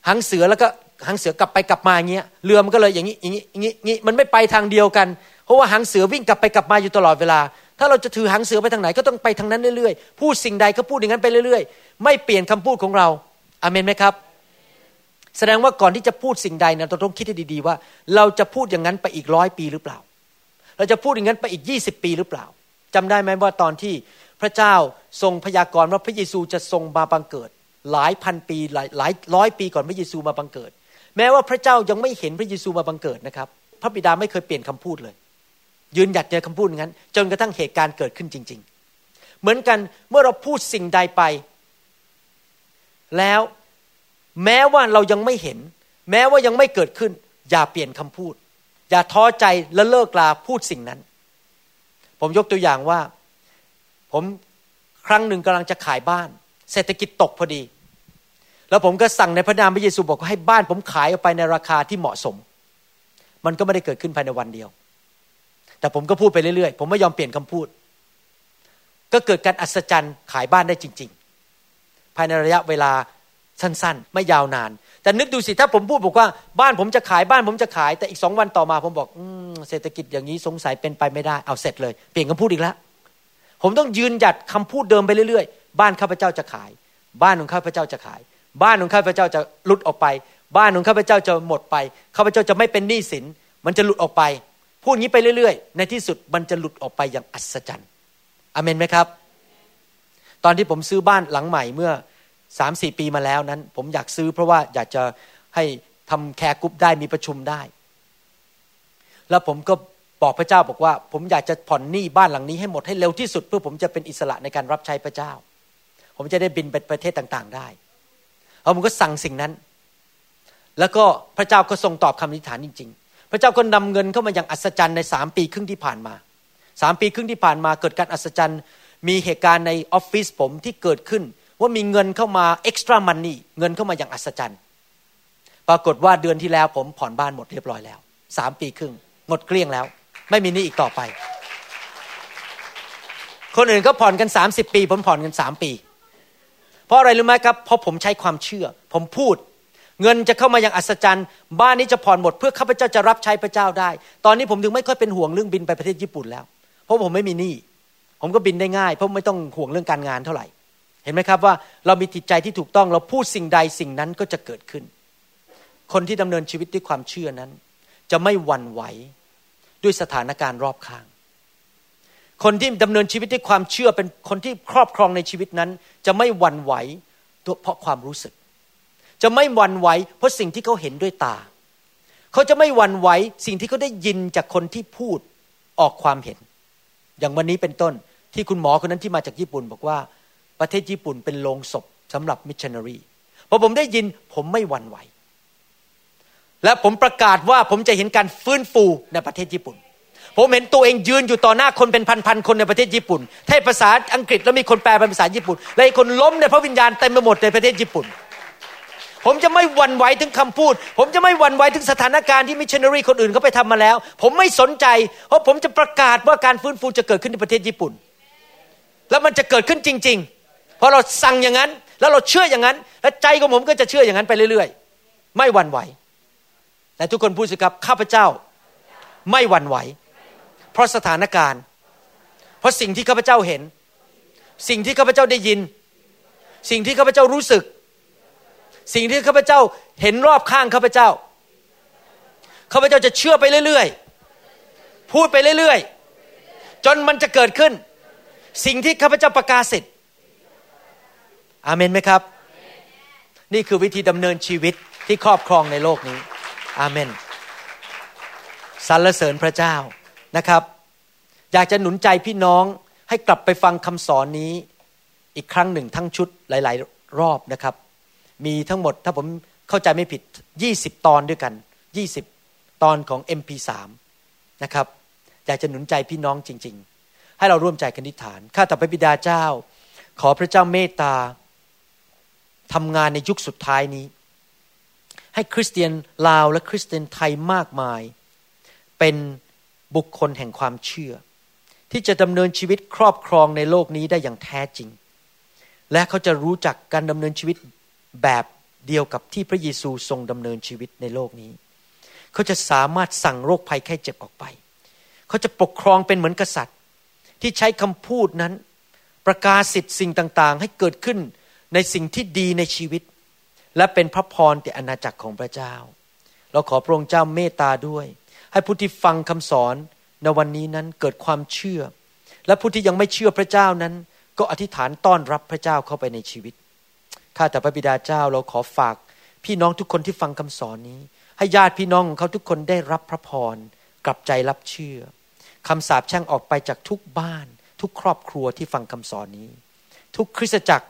หางเสือแล้วก็หางเสือกลับไปกลับมาเงี้ยเรือมันก็เลยอย่างนี้อย่างนี้อย่างนี้มันไม่ไปทางเดียวกัน เพราะว่าหางเสือวิ่งกลับไปกลับมาอยู่ตลอดเวลา ถ้าเราจะถือหางเสือไปทางไหนก็ต้องไปทางนั้นเรื่อยๆ พูดสิ่งใดก็พูดอย่างนั้นไปเรื่อยๆ ไม่เปลี่ยนคำพูดของเราอาเมนไหมครับ แสดงว่าก่อนที่จะพูดสิ่งใดนะเราต้องคิดให้ดีๆว่า เราจะพูดอย่างนั้นไปอีกร้อยปีหรือเปล่า เราจะพูดอย่างนั้นไปอีกยี่สิบปีหรือเปล่าจำได้ไหมว่าตอนที่พระเจ้าทรงพยากรณ์ว่าพระเยซูจะทรงมาบังเกิด หลายพันปีหลายหลายร้อยปีก่อนพระเยซูมาบังเกิด แม้ว่าพระเจ้ายังไม่เห็นพระเยซูมาบังเกิดนะครับ พระบิดาไม่เคยเปลี่ยนคำพูดเลย ยืนหยัดในคำพูดงั้น จนกระทั่งเหตุการณ์เกิดขึ้นจริง ๆ เหมือนกันเมื่อเราพูดสิ่งใดไป แล้วแม้ว่าเรายังไม่เห็น แม้ว่ายังไม่เกิดขึ้น อย่าเปลี่ยนคำพูด อย่าท้อใจและเลิกลาพูดสิ่งนั้น ผมยกตัวอย่างว่า ผมครั้งหนึ่งกำลังจะขายบ้าน เศรษฐกิจตกพอดี แล้วผมก็สั่งในพระนามพระเยซูบอกให้บ้าน ผมขายออกไปในราคาที่เหมาะสม มันก็ไม่ได้เกิดขึ้นภายในวันเดียว แต่ผมก็พูดไปเรื่อยๆ ผมไม่ยอมเปลี่ยนคำพูด ก็เกิดการอัศจรรย์ขายบ้านได้จริง ๆ ภายในระยะเวลาสั้นๆ ไม่ยาวนาน แต่นึกดูสิถ้าผมพูดบอกว่าบ้านผมจะขายบ้านผมจะขาย แต่อีกสองวันต่อมา ผมบอกอเศรษฐกิจอย่างนี้สงสัยเป็นไปไม่ได้เอาเสร็จเลย เปลี่ยนคำพูดอีกแล้วผมต้องยืนหยัดคำพูดเดิมไปเรื่อยๆ บ้านข้าพเจ้าจะขาย บ้านของข้าพเจ้าจะขาย บ้านของข้าพเจ้าจะหลุดออกไป บ้านของข้าพเจ้าจะหมดไปข้าพเจ้าจะไม่เป็นหนี้สิน มันจะหลุดออกไป พูดงี้ไปเรื่อยๆ ในที่สุดมันจะหลุดออกไปอย่างอัศจรรย์อเมนไหมครับ ตอนที่ผมซื้อบ้านหลังใหม่เมื่อสามสี่ปีมาแล้วนั้น ผมอยากซื้อเพราะว่าอยากจะให้ทำแคร์กรุ๊ปได้มีประชุมได้ แล้วผมก็บอกพระเจ้าบอกว่า ผมอยากจะผ่อนหนี้บ้านหลังนี้ให้หมดให้เร็วที่สุด เพื่อผมจะเป็นอิสระในการรับใช้พระเจ้า ผมจะได้บินไปประเทศต่างๆได้แล้วผมก็สั่งสิ่งนั้น แล้วก็พระเจ้าก็ทรงตอบคำอธิษฐานจริง พระเจ้าก็นำเงินเข้ามาอย่างอัศจรรย์ในสามปีครึ่งที่ผ่านมาสามปีครึ่งที่ผ่านมาเกิดการอัศจรรย์ มีเหตุการณ์ในออฟฟิศผมที่เกิดขึ้น ว่ามีเงินเข้ามาเอ็กซ์ตร้ามันนี่เงินเข้ามาอย่างอัศจรรย์ ปรากฏว่าเดือนที่แล้วผมผ่อนบ้านหมดเรียบร้อยแล้วสามปีครึ่งหมดเกลี้ยงแล้ว ไม่มีนี่อีกต่อไป คนอื่นก็ผ่อนกันสามสิบปี ผมผ่อนกันสามปี เพราะอะไรรู้ไหมครับเพราะผมใช้ความเชื่อ ผมพูด เงินจะเข้ามาอย่างอัศจรรย์ บ้านนี้จะผ่อนหมดเพื่อข้าพเจ้าจะรับใช้พระเจ้าได้ ตอนนี้ผมถึงไม่ค่อยเป็นห่วงเรื่องบินไปประเทศญี่ปุ่นแล้ว เพราะผมไม่มีหนี้ผมก็บินได้ง่าย เพราะไม่ต้องห่วงเรื่องการงานเท่าไหร่ เห็นไหมครับว่าเรามีจิตใจที่ถูกต้องเราพูดสิ่งใดสิ่งนั้นก็จะเกิดขึ้น คนที่ดำเนินชีวิตด้วยความเชื่อนั้น จะไม่หวั่นไหวด้วยสถานการณ์รอบข้าง คนที่ดำเนินชีวิตด้วยความเชื่อเป็นคนที่ครอบครองในชีวิตนั้น จะไม่หวั่นไหวเพราะความรู้สึก จะไม่หวั่นไหวเพราะสิ่งที่เขาเห็นด้วยตา เขาจะไม่หวั่นไหวสิ่งที่เขาได้ยินจากคนที่พูดออกความเห็น อย่างวันนี้เป็นต้นที่คุณหมอคนนั้นที่มาจากญี่ปุ่นบอกว่าประเทศญี่ปุ่นเป็นโรงศพสำหรับมิชชันนารีพอผมได้ยินผมไม่หวั่นไหว และผมประกาศว่าผมจะเห็นการฟื้นฟูในประเทศญี่ปุ่น ผมเห็นตัวเองยืนอยู่ต่อหน้าคนเป็นพันๆคนในประเทศญี่ปุ่นเทศภาษาอังกฤษแล้วมีคนแปลเป็นภาษาญี่ปุ่น และคนล้มในพระวิญญาณเต็มไปหมดในประเทศญี่ปุ่น ผมจะไม่หวั่นไหวถึงคำพูด ผมจะไม่หวั่นไหวถึงสถานการณ์ที่มิชชันนารีคนอื่นเขาไปทำมาแล้ว ผมไม่สนใจ เพราะผมจะประกาศว่าการฟื้นฟูจะเกิดขึ้นในประเทศญี่ปุ่น แล้วมันจะเกิดขึ้นจริง ๆ เพราะเราสั่งอย่างนั้น แล้วเราเชื่ออย่างนั้น และใจของผมก็จะเชื่ออย่างนั้นไปเรื่อย ๆ ไม่หวั่นไหวแต่ทุกคนพูดสิครับข้าพเจ้า ไม่หวั่นไหว เพราะสถานการณ์ เพราะสิ่งที่ข้าพเจ้าเห็น สิ่งที่ข้าพเจ้าได้ยิน สิ่งที่ข้าพเจ้ารู้สึก สิ่งที่ข้าพเจ้าเห็นรอบข้างข้าพเจ้าข้าพเจ้าจะเชื่อไปเรื่อยๆ พูดไปเรื่อยๆ จนมันจะเกิดขึ้น สิ่งที่ข้าพเจ้าประกาศสิทธิ์อาเมนไหมครับ นี่คือวิธีดำเนินชีวิตที่ครอบครองในโลกนี้ อาเมนสรรเสริญพระเจ้านะครับ อยากจะหนุนใจพี่น้องให้กลับไปฟังคำสอนนี้ อีกครั้งหนึ่งทั้งชุดหลาย ๆ รอบนะครับ มีทั้งหมด ถ้าผมเข้าใจไม่ผิด 20 ตอนด้วยกัน 20 ตอนของ MP3 นะครับอยากจะหนุนใจพี่น้องจริง ๆ ให้เราร่วมใจกันนิฐานข้าแต่พระบิดาเจ้า ขอพระเจ้าเมตตาทำงานในยุคสุดท้ายนี้ ให้คริสเตียนลาวและคริสเตียนไทยมากมาย เป็นบุคคลแห่งความเชื่อ ที่จะดำเนินชีวิตครอบครองในโลกนี้ได้อย่างแท้จริง และเขาจะรู้จักการดำเนินชีวิต แบบเดียวกับที่พระเยซูทรงดำเนินชีวิตในโลกนี้ เขาจะสามารถสั่งโรคภัยแค่เจ็บออกไป เขาจะปกครองเป็นเหมือนกษัตริย์ ที่ใช้คำพูดนั้น ประกาศสิทธิ์สิ่งต่างๆ ให้เกิดขึ้นในสิ่งที่ดีในชีวิต และเป็นพระพรแก่อาณาจักรของพระเจ้า เราขอพระองค์เจ้าเมตตาด้วย ให้ผู้ที่ฟังคำสอนในวันนี้นั้นเกิดความเชื่อ และผู้ที่ยังไม่เชื่อพระเจ้านั้น ก็อธิษฐานต้อนรับพระเจ้าเข้าไปในชีวิต ข้าแต่พระบิดาเจ้าเราขอฝากพี่น้องทุกคนที่ฟังคำสอนนี้ ให้ญาติพี่น้องของเขาทุกคนได้รับพระพร กลับใจรับเชื่อคำสาปแช่งออกไปจากทุกบ้าน ทุกครอบครัวที่ฟังคำสอนนี้ ทุกคริสตจักร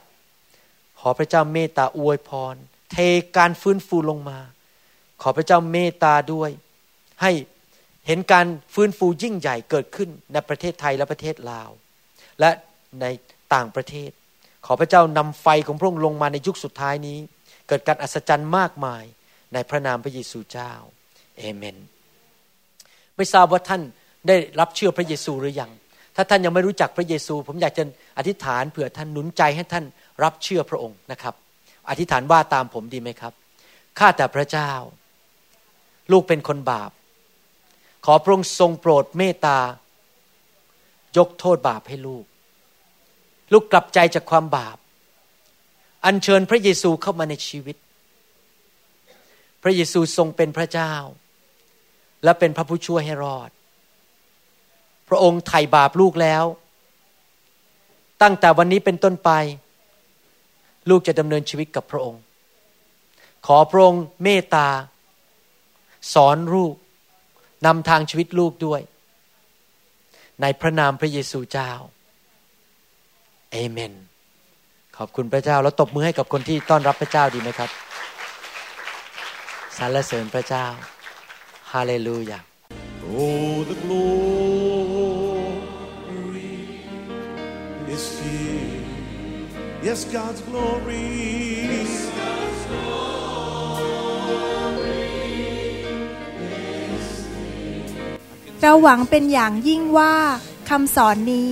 ขอพระเจ้าเมตตาอวยพร เทการฟื้นฟูลงมา ขอพระเจ้าเมตตาด้วย ให้เห็นการฟื้นฟูยิ่งใหญ่เกิดขึ้นในประเทศไทยและประเทศลาว และในต่างประเทศ ขอพระเจ้านำไฟของพระองค์ลงมาในยุคสุดท้ายนี้ เกิดการอัศจรรย์มากมายในพระนามพระเยซูเจ้าเอเมน ไม่ทราบว่าท่านได้รับเชื่อพระเยซูหรือยัง ถ้าท่านยังไม่รู้จักพระเยซู ผมอยากจะอธิษฐานเผื่อท่านหนุนใจให้ท่านรับเชื่อพระองค์นะครับ อธิษฐานว่าตามผมดีไหมครับ ข้าแต่พระเจ้า ลูกเป็นคนบาป ขอพระองค์ทรงโปรดเมตตายกโทษบาปให้ลูก ลูกกลับใจจากความบาป อัญเชิญพระเยซูเข้ามาในชีวิต พระเยซูทรงเป็นพระเจ้า และเป็นพระผู้ช่วยให้รอด พระองค์ไถ่บาปลูกแล้ว ตั้งแต่วันนี้เป็นต้นไป ลูกจะดำเนินชีวิตกับพระองค์ ขอพระองค์เมตตา สอนลูกนำทางชีวิตลูกด้วย ในพระนามพระเยซูเจ้า เอเมน ขอบคุณพระเจ้าแล้วตบมือให้กับคนที่ต้อนรับพระเจ้าดีไหมครับสรรเสริญพระเจ้าฮาเลลูยา Oh, the glory is here. Yes, God's glory. Yes, God's glory. เราหวังเป็นอย่างยิ่งว่าคำสอนนี้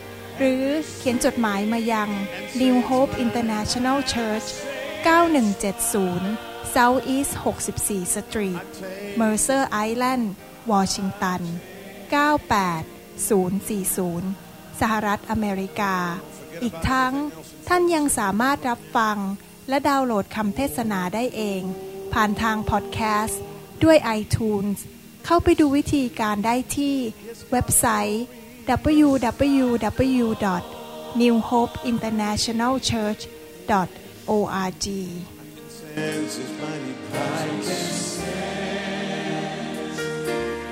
หรือเขียนจดหมายมายัง New Hope International Church 9170 South East 64 Street Mercer Island Washington 98040 สหรัฐอเมริกา อีกทั้งท่านยังสามารถรับฟัง และดาวน์โหลดคำเทศนาได้เอง ผ่านทางพอดแคสต์ ด้วย iTunes เข้าไปดูวิธีการได้ที่เว็บไซต์ www.newhopeinternationalchurch.org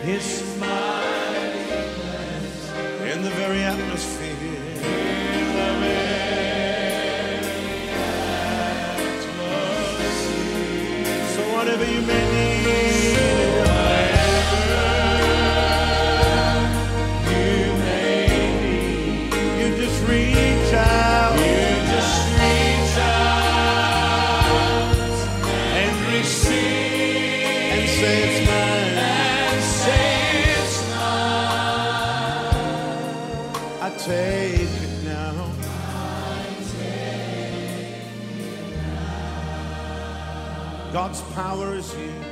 his mighty. In the very atmosphere. So whatever you may need, take it now. God's power is here.